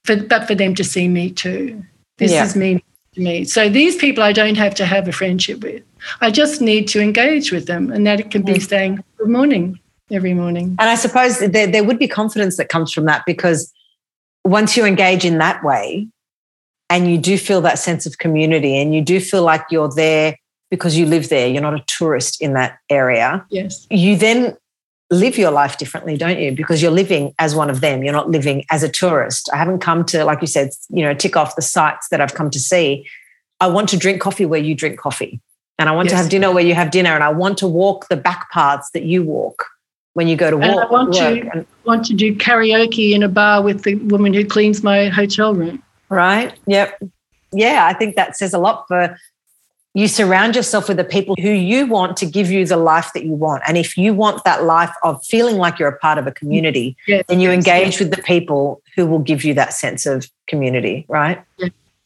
for, but for them to see me too. This yeah. is me to me. So these people I don't have to have a friendship with. I just need to engage with them, and that it can be mm. saying good morning every morning. And I suppose there, there would be confidence that comes from that because once you engage in that way, and you do feel that sense of community, and you do feel like you're there because you live there, you're not a tourist in that area. Yes. You then live your life differently, don't you? Because you're living as one of them. You're not living as a tourist. I haven't come to, like you said, you know, tick off the sites that I've come to see. I want to drink coffee where you drink coffee. And I want yes. to have dinner where you have dinner. And I want to walk the back paths that you walk when you go to walk. And I want to and, want to do karaoke in a bar with the woman who cleans my hotel room. Right. Yep. Yeah, I think that says a lot for you surround yourself with the people who you want to give you the life that you want. And if you want that life of feeling like you're a part of a community, yes, then you yes, engage yes. with the people who will give you that sense of community, right?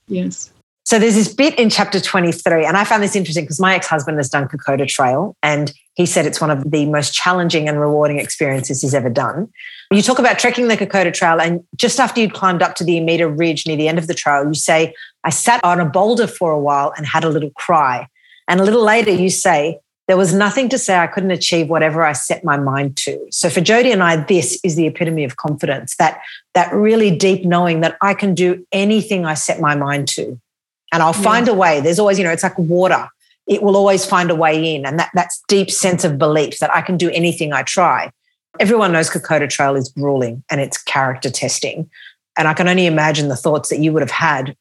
Yes. So there's this bit in chapter 23, and I found this interesting because my ex-husband has done Kokoda Trail, and he said it's one of the most challenging and rewarding experiences he's ever done. You talk about trekking the Kokoda Trail, and just after you'd climbed up to the Imita Ridge near the end of the trail, you say, I sat on a boulder for a while and had a little cry. And a little later, you say, there was nothing to say I couldn't achieve whatever I set my mind to. So for Jody and I, this is the epitome of confidence, that, that really deep knowing that I can do anything I set my mind to and I'll find yeah. a way. There's always, you know, it's like water. It will always find a way in. And that that's deep sense of belief that I can do anything I try. Everyone knows Kokoda Trail is grueling and it's character testing. And I can only imagine the thoughts that you would have had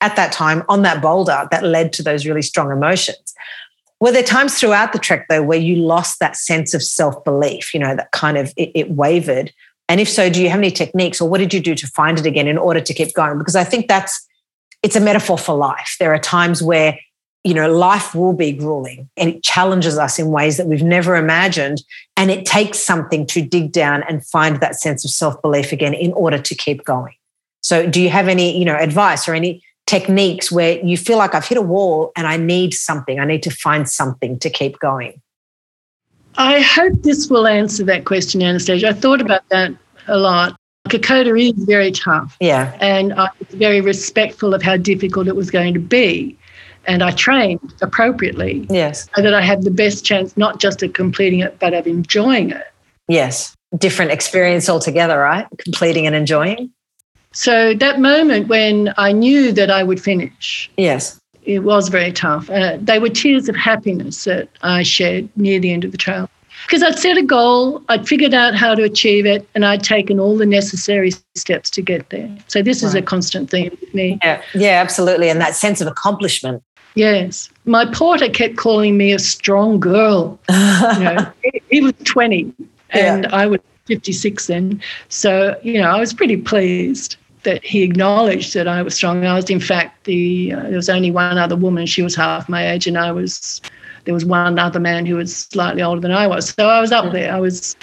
at that time on that boulder that led to those really strong emotions. Were there times throughout the trek though where you lost that sense of self-belief, you know, that kind of it, it wavered? And if so, do you have any techniques or what did you do to find it again in order to keep going? Because I think that's it's a metaphor for life. There are times where, you know, life will be grueling and it challenges us in ways that we've never imagined. And it takes something to dig down and find that sense of self belief again in order to keep going. So, do you have any, you know, advice or any techniques where you feel like I've hit a wall and I need something? I need to find something to keep going. I hope this will answer that question, Anastasia. I thought about that a lot. Kokoda is very tough. Yeah. And I was very respectful of how difficult it was going to be. And I trained appropriately. Yes. So that I had the best chance, not just of completing it, but of enjoying it. Yes. Different experience altogether, right? Completing and enjoying. So that moment when I knew that I would finish, Yes. it was very tough. Uh, they were tears of happiness that I shed near the end of the trail. Because I'd set a goal, I'd figured out how to achieve it, and I'd taken all the necessary steps to get there. So this is a constant theme with me. Yeah. Yeah, absolutely. And that sense of accomplishment. Yes. My porter kept calling me a strong girl. You know, he- he was 20 and I was 56 then. So, you know, I was pretty pleased that he acknowledged that I was strong. I was, in fact, the uh, there was only one other woman. She was half my age, and I was there was one other man who was slightly older than I was. So I was up mm. there. I was,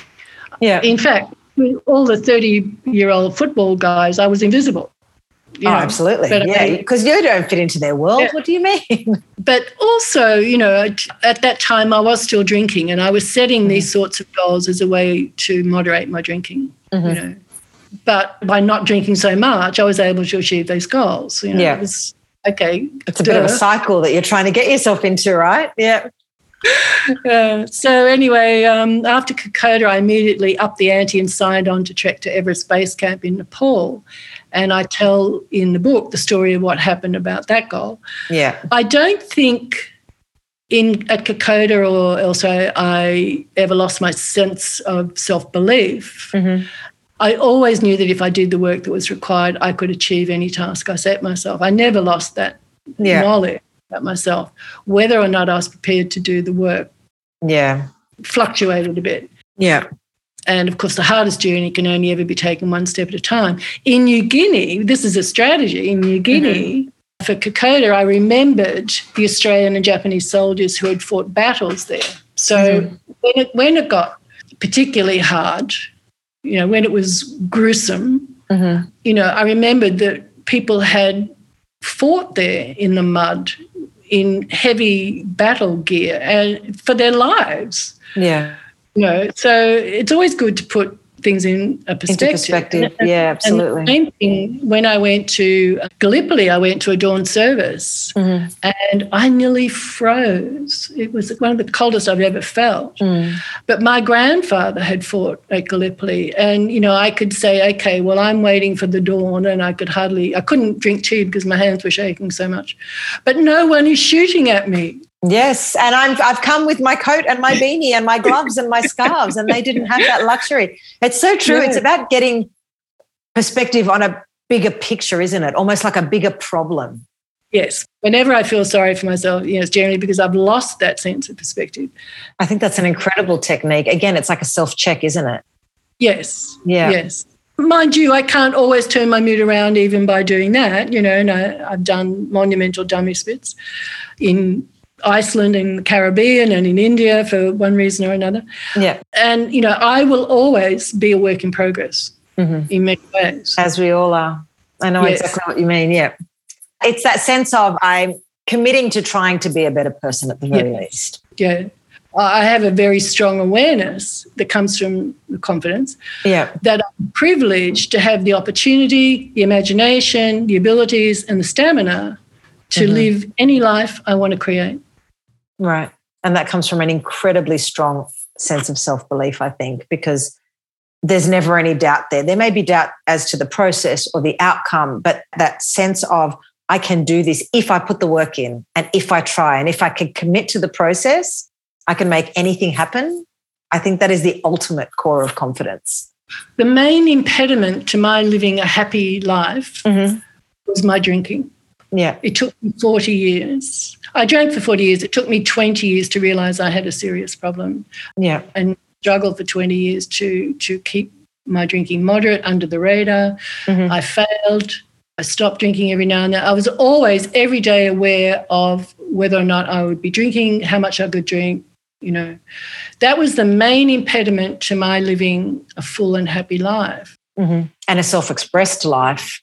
Yeah. in fact, with all the 30 year old football guys, I was invisible. you oh, know. absolutely. yeah. Because you don't fit into their world. Yeah. What do you mean? but also, you know, at, at that time I was still drinking and I was setting mm. these sorts of goals as a way to moderate my drinking, you mm-hmm. know. But by not drinking so much, I was able to achieve those goals. You know, Yeah. it was okay. It's a bit of a cycle that you're trying to get yourself into, right? Yeah. Uh, so anyway, um, after Kokoda, I immediately upped the ante and signed on to trek to Everest Base Camp in Nepal. And I tell in the book the story of what happened about that goal. Yeah. I don't think in at Kokoda or elsewhere I ever lost my sense of self belief. Mhm. I always knew that if I did the work that was required, I could achieve any task I set myself. I never lost that Yeah. knowledge about myself. Whether or not I was prepared to do the work Yeah. fluctuated a bit. Yeah. And of course, the hardest journey can only ever be taken one step at a time. In New Guinea, this is a strategy. In New Guinea, for Kokoda, I remembered the Australian and Japanese soldiers who had fought battles there. So when, it, when it got particularly hard, you know, when it was gruesome, Mhm. you know, I remembered that people had fought there in the mud in heavy battle gear and for their lives. Yeah. You know, so it's always good to put things in a perspective. Perspective. And- Yeah, absolutely. the same thing when I went to Gallipoli, I went to a dawn service Mhm. and I nearly froze. It was one of the coldest I've ever felt. Mm. But my grandfather had fought at Gallipoli, and you know, I could say, okay, well, I'm waiting for the dawn, and I could hardly, I couldn't drink tea because my hands were shaking so much. But no one is shooting at me. Yes, and I'm I've come with my coat and my beanie and my gloves and my scarves, and they didn't have that luxury. It's so true. Yeah. It's about getting perspective on a bigger picture, isn't it? Almost like a bigger problem. Yes. Whenever I feel sorry for myself, you know, it's generally because I've lost that sense of perspective. I think that's an incredible technique. Again, it's like a self check, isn't it? Yes. Yeah. Yes. Mind you, I can't always turn my mood around even by doing that. You know, and I, I've done monumental dummy spits in Iceland and the Caribbean and in India for one reason or another. Yeah, And, you know, I will always be a work in progress Mhm. in many ways. as we all are. I know Yes. exactly what you mean. Yeah, it's that sense of I'm committing to trying to be a better person at the very least. Yeah. I have a very strong awareness that comes from the confidence Yeah, that I'm privileged to have the opportunity, the imagination, the abilities, and the stamina to Mhm. live any life I want to create. Right. And that comes from an incredibly strong sense of self belief, I think, because there's never any doubt there. There may be doubt as to the process or the outcome, but that sense of I can do this if I put the work in and if I try and if I can commit to the process, I can make anything happen. I think that is the ultimate core of confidence. The main impediment to my living a happy life Mm-hmm. was my drinking. Yeah. It took me 40 years. I drank for 40 years. It took me 20 years to realize I had a serious problem Yeah. and struggled for 20 years to, to keep my drinking moderate under the radar. Mhm. I failed. I stopped drinking every now and then. I was always every day aware of whether or not I would be drinking, how much I could drink, you know. That was the main impediment to my living a full and happy life. hmm And a self expressed life.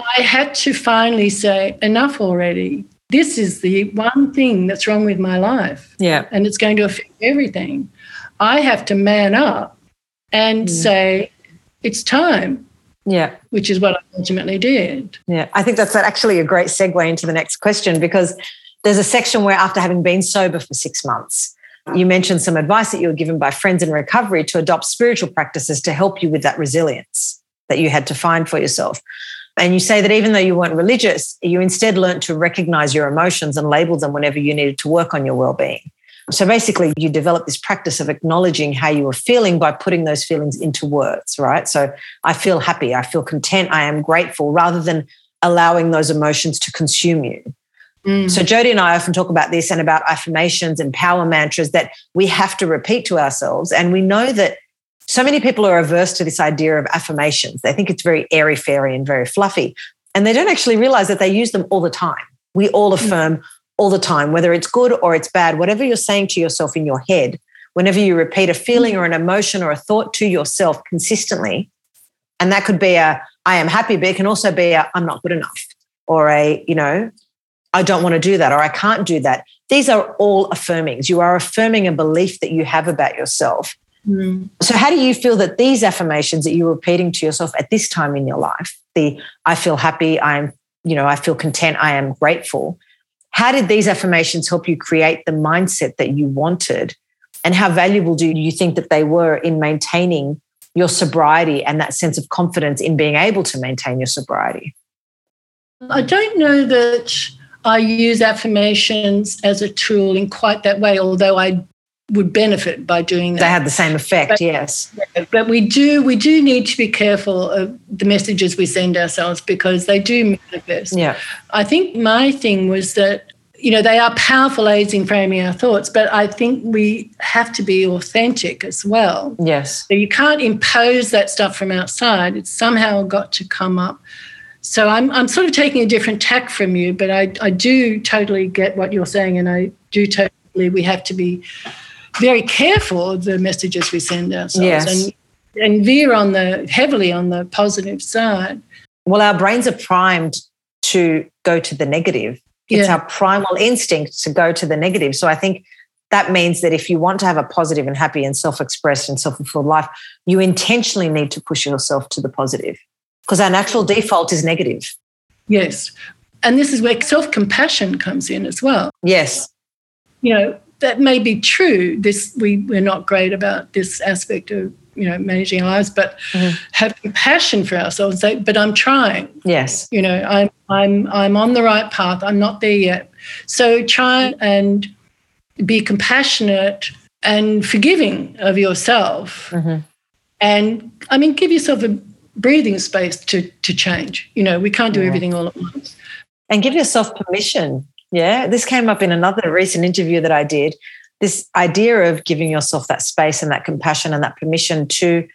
I had to finally say, enough already. This is the one thing that's wrong with my life, Yeah. and it's going to affect everything. I have to man up and Mm. say, it's time, Yeah. which is what I ultimately did. Yeah, I think that's actually a great segue into the next question because there's a section where, after having been sober for six months, you mentioned some advice that you were given by friends in recovery to adopt spiritual practices to help you with that resilience. that you had to find for yourself. And you say that even though you weren't religious, you instead learned to recognize your emotions and label them whenever you needed to work on your well being. So basically, you develop this practice of acknowledging how you were feeling by putting those feelings into words, right? So I feel happy, I feel content, I am grateful, rather than allowing those emotions to consume you. Mm. So Jody and I often talk about this and about affirmations and power mantras that we have to repeat to ourselves. And we know that so many people are averse to this idea of affirmations. They think it's very airy fairy and very fluffy. And they don't actually realize that they use them all the time. We all mm. affirm all the time, whether it's good or it's bad, whatever you're saying to yourself in your head, whenever you repeat a feeling or an emotion or a thought to yourself consistently, and that could be a, I am happy, but it can also be a, I'm not good enough, or a, you know, I don't want to do that, or I can't do that. These are all affirmings. You are affirming a belief that you have about yourself. Mm. So, how do you feel that these affirmations that you're repeating to yourself at this time in your life, the I feel happy, I'm, you know, I feel content, I am grateful, how did these affirmations help you create the mindset that you wanted? And how valuable do you think that they were in maintaining your sobriety and that sense of confidence in being able to maintain your sobriety? I don't know that I use affirmations as a tool in quite that way, although I would benefit by doing that. They had the same effect, but, yes. But we do we do need to be careful of the messages we send ourselves because they do manifest. Yeah. I think my thing was that you know they are powerful aids in framing our thoughts, but I think we have to be authentic as well. Yes. So you can't impose that stuff from outside. It's somehow got to come up. So I'm I'm sort of taking a different tack from you, but I I do totally get what you're saying, and I do totally we have to be very careful of the messages we send ourselves yes. and and veer on the heavily on the positive side. Well, our brains are primed to go to the negative. It's yeah. our primal instinct to go to the negative. So I think that means that if you want to have a positive and happy and self-expressed and self-fulfilled life, you intentionally need to push yourself to the positive because our natural default is negative. Yes. And this is where self-compassion comes in as well. Yes. You know, that may be true. This we we're not great about this aspect of you know managing our lives, but mm-hmm. have compassion for ourselves. Say, but I'm trying. Yes, you know I'm I'm I'm on the right path. I'm not there yet. So try and be compassionate and forgiving of yourself. Mm-hmm. And I mean, give yourself a breathing space to to change. You know, we can't do yeah. everything all at once. And give yourself permission yeah, this came up in another recent interview that I did. This idea of giving yourself that space and that compassion and that permission to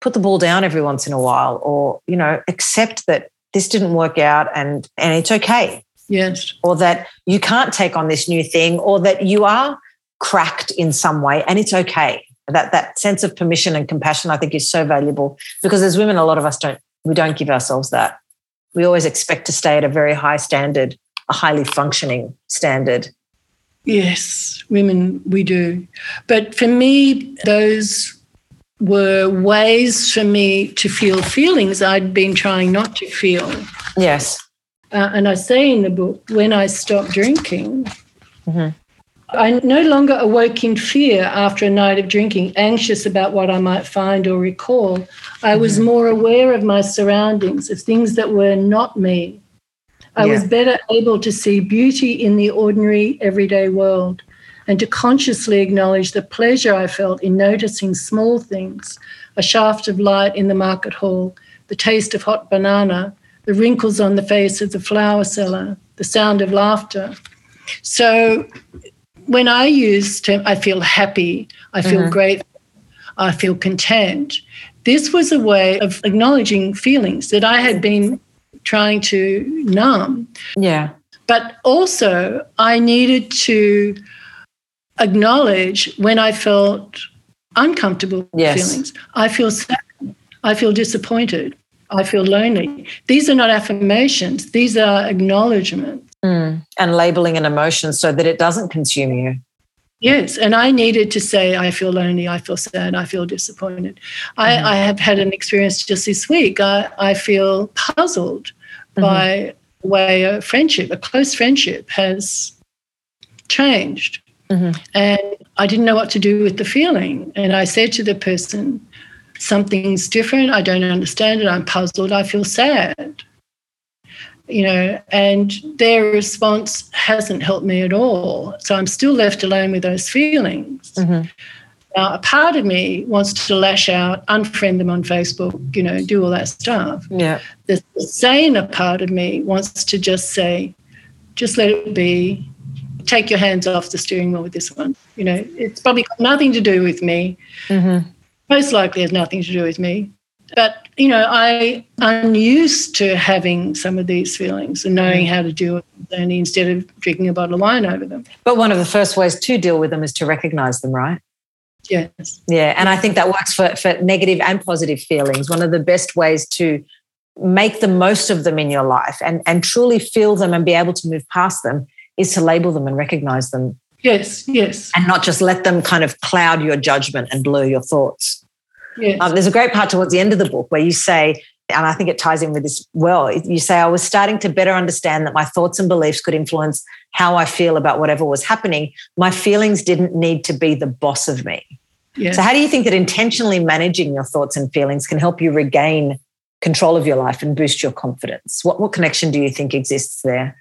put the ball down every once in a while or, you know, accept that this didn't work out and and it's okay. Yes. Or that you can't take on this new thing or that you are cracked in some way and it's okay. That that sense of permission and compassion I think is so valuable because as women a lot of us don't we don't give ourselves that. We always expect to stay at a very high standard a highly functioning standard. Yes, women, we do. But for me, those were ways for me to feel feelings I'd been trying not to feel. Yes. Uh, and I say in the book, when I stopped drinking, mm-hmm. I no longer awoke in fear after a night of drinking, anxious about what I might find or recall. I was mm-hmm. more aware of my surroundings, of things that were not me, I yeah. was better able to see beauty in the ordinary, everyday world and to consciously acknowledge the pleasure I felt in noticing small things a shaft of light in the market hall, the taste of hot banana, the wrinkles on the face of the flower seller, the sound of laughter. So when I use term, I feel happy, I feel mm-hmm. grateful, I feel content. This was a way of acknowledging feelings that I had been trying to numb. Yeah. But also, I needed to acknowledge when I felt uncomfortable yes. feelings. I feel sad. I feel disappointed. I feel lonely. These are not affirmations, these are acknowledgements. Mm. And labeling an emotion so that it doesn't consume you. Yes, and I needed to say, I feel lonely, I feel sad, I feel disappointed. Mm-hmm. I, I, have had an experience just this week. I, I feel puzzled mm-hmm. by way of friendship, a close friendship, has changed. Mm-hmm. And I didn't know what to do with the feeling. And I said to the person, something's different. I don't understand it. I'm puzzled. I feel sad. You know, and their response hasn't helped me at all. So I'm still left alone with those feelings. Mm-hmm. Now, a part of me wants to lash out, unfriend them on Facebook, you know, do all that stuff. Yeah. The saner part of me wants to just say, just let it be. Take your hands off the steering wheel with this one. You know, it's probably got nothing to do with me. Mm-hmm most likely has nothing to do with me. But, you know, I, I'm used to having some of these feelings and knowing how to deal with them instead of drinking a bottle of wine over them. But one of the first ways to deal with them is to recognize them, right? Yes. Yeah. And I think that works for, for negative and positive feelings. One of the best ways to make the most of them in your life and, and truly feel them and be able to move past them is to label them and recognize them Yes, yes. And not just let them kind of cloud your judgment and blur your thoughts. Yes. Um, there's a great part towards the end of the book where you say, and I think it ties in with this well, you say, I was starting to better understand that my thoughts and beliefs could influence how I feel about whatever was happening. My feelings didn't need to be the boss of me. Yes. So, how do you think that intentionally managing your thoughts and feelings can help you regain control of your life and boost your confidence? What, what connection do you think exists there?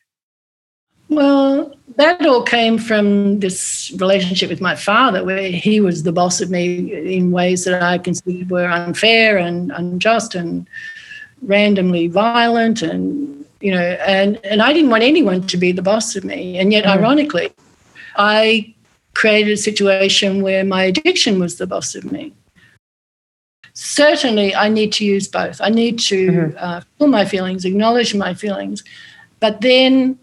Well, that all came from this relationship with my father, where he was the boss of me in ways that I considered were unfair and unjust and randomly violent and you know and and I didn't want anyone to be the boss of me and yet mm. ironically I created a situation where my addiction was the boss of me certainly I need to use both I need to mm-hmm. uh, feel my feelings acknowledge my feelings but then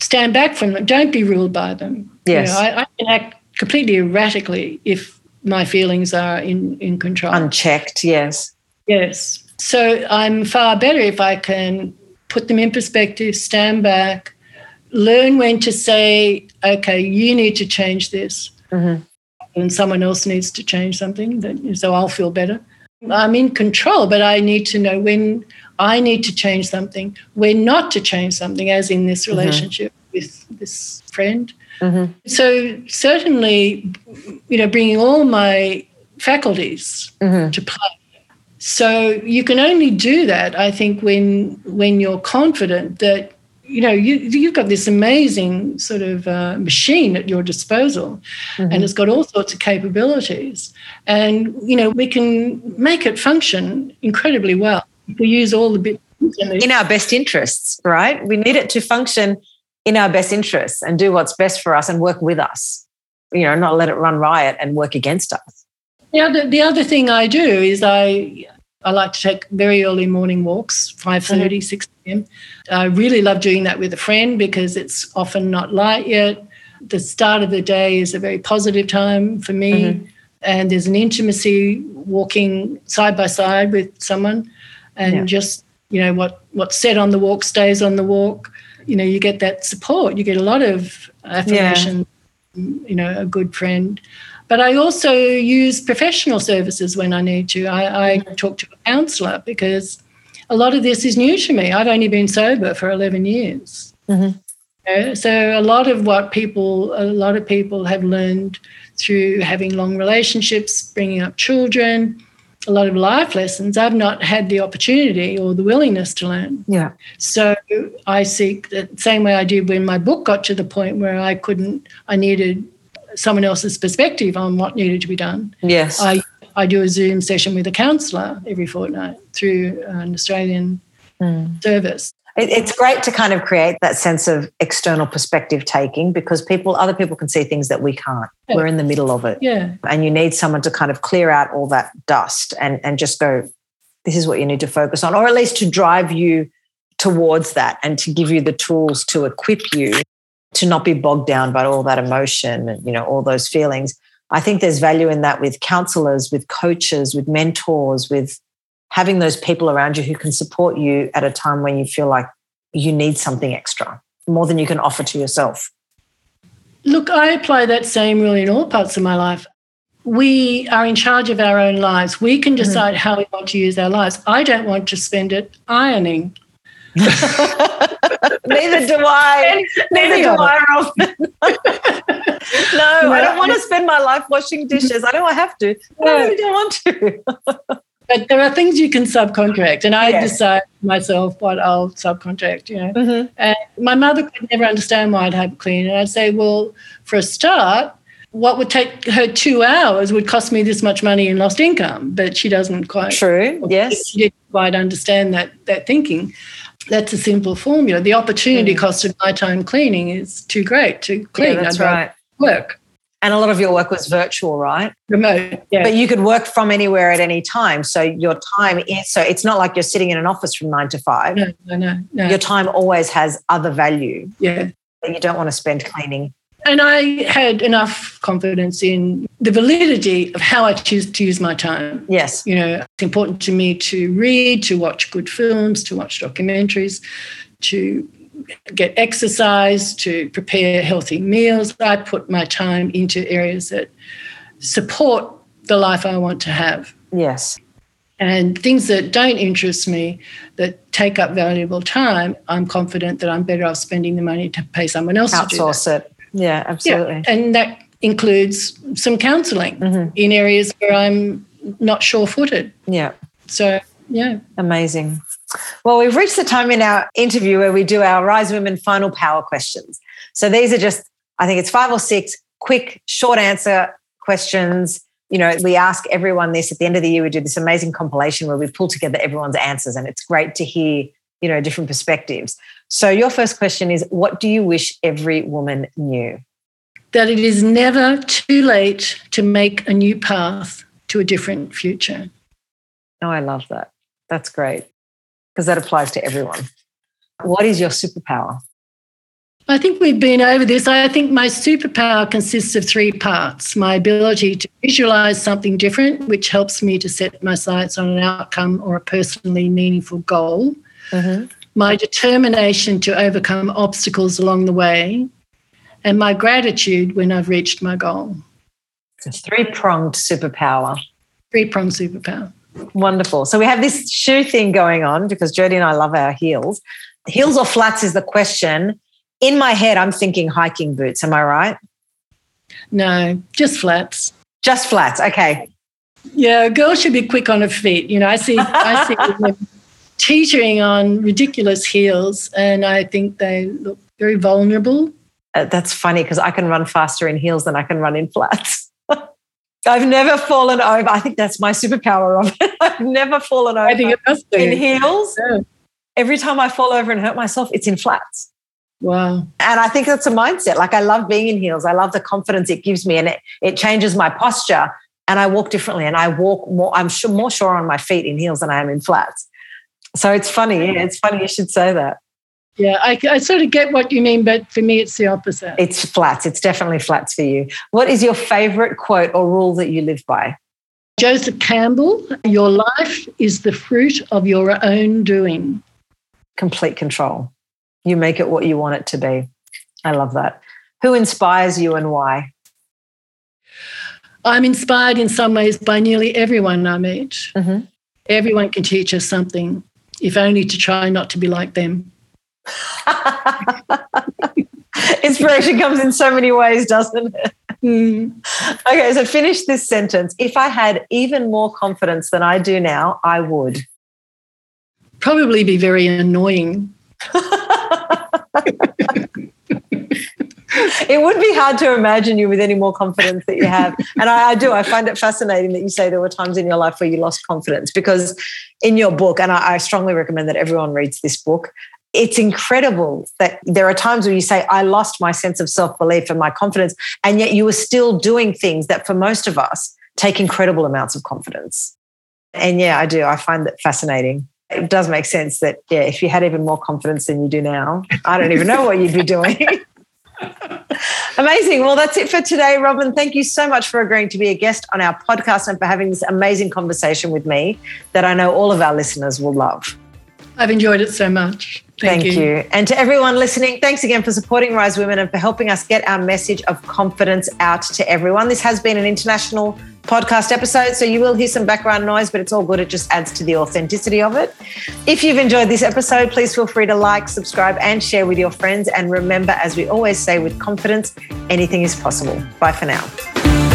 stand back from them. Don't be ruled by them. Yes. You know, I, I, can act completely erratically if my feelings are in, in control. Unchecked, yes. Yes. So I'm far better if I can put them in perspective, stand back, learn when to say, okay, you need to change this. Mm-hmm. And someone else needs to change something, so I'll feel better. I'm in control, but I need to know when I need to change something, when not to change something, as in this mm-hmm. relationship mm-hmm. with this friend. Mm-hmm. So certainly, you know, bringing all my faculties mm-hmm. to play. So you can only do that, I think, when when you're confident that you know you you've got this amazing sort of uh, machine at your disposal, mm-hmm. and it's got all sorts of capabilities, and you know we can make it function incredibly well we use all the bits in our best interests, right? We need it to function in our best interests and do what's best for us and work with us. You know, not let it run riot and work against us. The other, the other thing I do is I I like to take very early morning walks, 5.30, mm-hmm. 6 p.m. I really love doing that with a friend because it's often not light yet. The start of the day is a very positive time for me. Mm-hmm. And there's an intimacy walking side by side with someone and yeah. just you know what what's said on the walk stays on the walk you know you get that support you get a lot of affirmation yeah. you know a good friend but i also use professional services when i need to I, I talk to a counselor because a lot of this is new to me i've only been sober for 11 years mm-hmm. you know, so a lot of what people a lot of people have learned through having long relationships bringing up children a lot of life lessons I've not had the opportunity or the willingness to learn. Yeah. So I seek the same way I did when my book got to the point where I couldn't, I needed someone else's perspective on what needed to be done. Yes. I, I do a Zoom session with a counsellor every fortnight through an Australian mm. service it's great to kind of create that sense of external perspective taking because people other people can see things that we can't yeah. we're in the middle of it yeah and you need someone to kind of clear out all that dust and and just go this is what you need to focus on or at least to drive you towards that and to give you the tools to equip you to not be bogged down by all that emotion and you know all those feelings i think there's value in that with counselors with coaches with mentors with having those people around you who can support you at a time when you feel like you need something extra more than you can offer to yourself. Look, I apply that same rule in all parts of my life. We are in charge of our own lives. We can mm-hmm. decide mm-hmm. how we want to use our lives. I don't want to spend it ironing. Neither do I. Neither do I, Robin. no, I don't want to spend my life washing dishes. I don't have to. No. I really don't want to. but there are things you can subcontract, and I decide myself what I'll subcontract. You know, Mhm. and my mother could never understand why I'd have clean, and I'd say, well, for a start, what would take her two hours would cost me this much money in lost income. But she doesn't quite. True. Yes. She didn't quite understand that that thinking. That's a simple formula. The opportunity cost of my time cleaning is too great to clean. Mm. Yeah, that's right. Work And a lot of your work was virtual, right? remote. Yeah. But you could work from anywhere at any time. So your time is so it's not like you're sitting in an office from nine to five. no, no, no, no. Your time always has other value yeah. that you don't want to spend cleaning. And I had enough confidence in the validity of how I choose to use my time. Yes. You know, it's important to me to read, to watch good films, to watch documentaries, to get exercise, to prepare healthy meals. I put my time into areas that support the life I want to have. Yes. And things that don't interest me, that take up valuable time, I'm confident that I'm better off spending the money to pay someone else to do that. Outsource it. Yeah, absolutely. Yeah, and that includes some counseling Mhm. in areas where I'm not sure footed. Yeah. So, yeah. Amazing. Well, we've reached the time in our interview where we do our Rise Women final power questions. So these are just, I think it's five or six quick, short answer questions. You know, we ask everyone this at the end of the year. We do this amazing compilation where we pull together everyone's answers, and it's great to hear, you know, different perspectives. So your first question is What do you wish every woman knew? That it is never too late to make a new path to a different future. Oh, I love that. That's great because that applies to everyone. What is your superpower? I think we've been over this. I think my superpower consists of three parts my ability to visualize something different, which helps me to set my sights on an outcome or a personally meaningful goal, Mhm. my determination to overcome obstacles along the way, and my gratitude when I've reached my goal. It's a three pronged superpower. Three pronged superpower. Wonderful. So we have this shoe thing going on because Jodie and I love our heels. Heels or flats is the question. In my head, I'm thinking hiking boots. Am I right? No, just flats. Just flats. Okay. Yeah, a girl should be quick on her feet. You know, I see I see teetering on ridiculous heels, and I think they look very vulnerable. Uh, that's funny because I can run faster in heels than I can run in flats. I've never fallen over. I think that's my superpower of it. I've never fallen over I think it must in heels. Yeah. Every time I fall over and hurt myself, it's in flats. Wow. And I think that's a mindset. Like I love being in heels. I love the confidence it gives me and it, it changes my posture and I walk differently and I walk more, I'm sure, more sure on my feet in heels than I am in flats. So it's funny. Yeah, it's funny you should say that. Yeah, I, I sort of get what you mean, but for me, it's the opposite. It's flats. It's definitely flats for you. What is your favorite quote or rule that you live by? Joseph Campbell, your life is the fruit of your own doing. Complete control. You make it what you want it to be. I love that. Who inspires you and why? I'm inspired in some ways by nearly everyone I meet. Mhm. Everyone can teach us something, if only to try not to be like them. Inspiration comes in so many ways, doesn't it? Hmm. Okay, so finish this sentence. If I had even more confidence than I do now, I would. Probably be very annoying. It would be hard to imagine you with any more confidence that you have. And I, I do. I find it fascinating that you say there were times in your life where you lost confidence because in your book, and I, I strongly recommend that everyone reads this book, it's incredible that there are times where you say, I lost my sense of self belief and my confidence. And yet you were still doing things that for most of us take incredible amounts of confidence. And yeah, I do. I find that fascinating. It does make sense that, yeah, if you had even more confidence than you do now, I don't even know what you'd be doing. Amazing. Well, that's it for today, Robin. Thank you so much for agreeing to be a guest on our podcast and for having this amazing conversation with me that I know all of our listeners will love. I've enjoyed it so much. Thank, Thank, you. And to everyone listening, thanks again for supporting Rise Women and for helping us get our message of confidence out to everyone. This has been an international podcast episode, so you will hear some background noise, but it's all good. It just adds to the authenticity of it. If you've enjoyed this episode, please feel free to like, subscribe, and share with your friends. And remember, as we always say with confidence, anything is possible. Bye for now.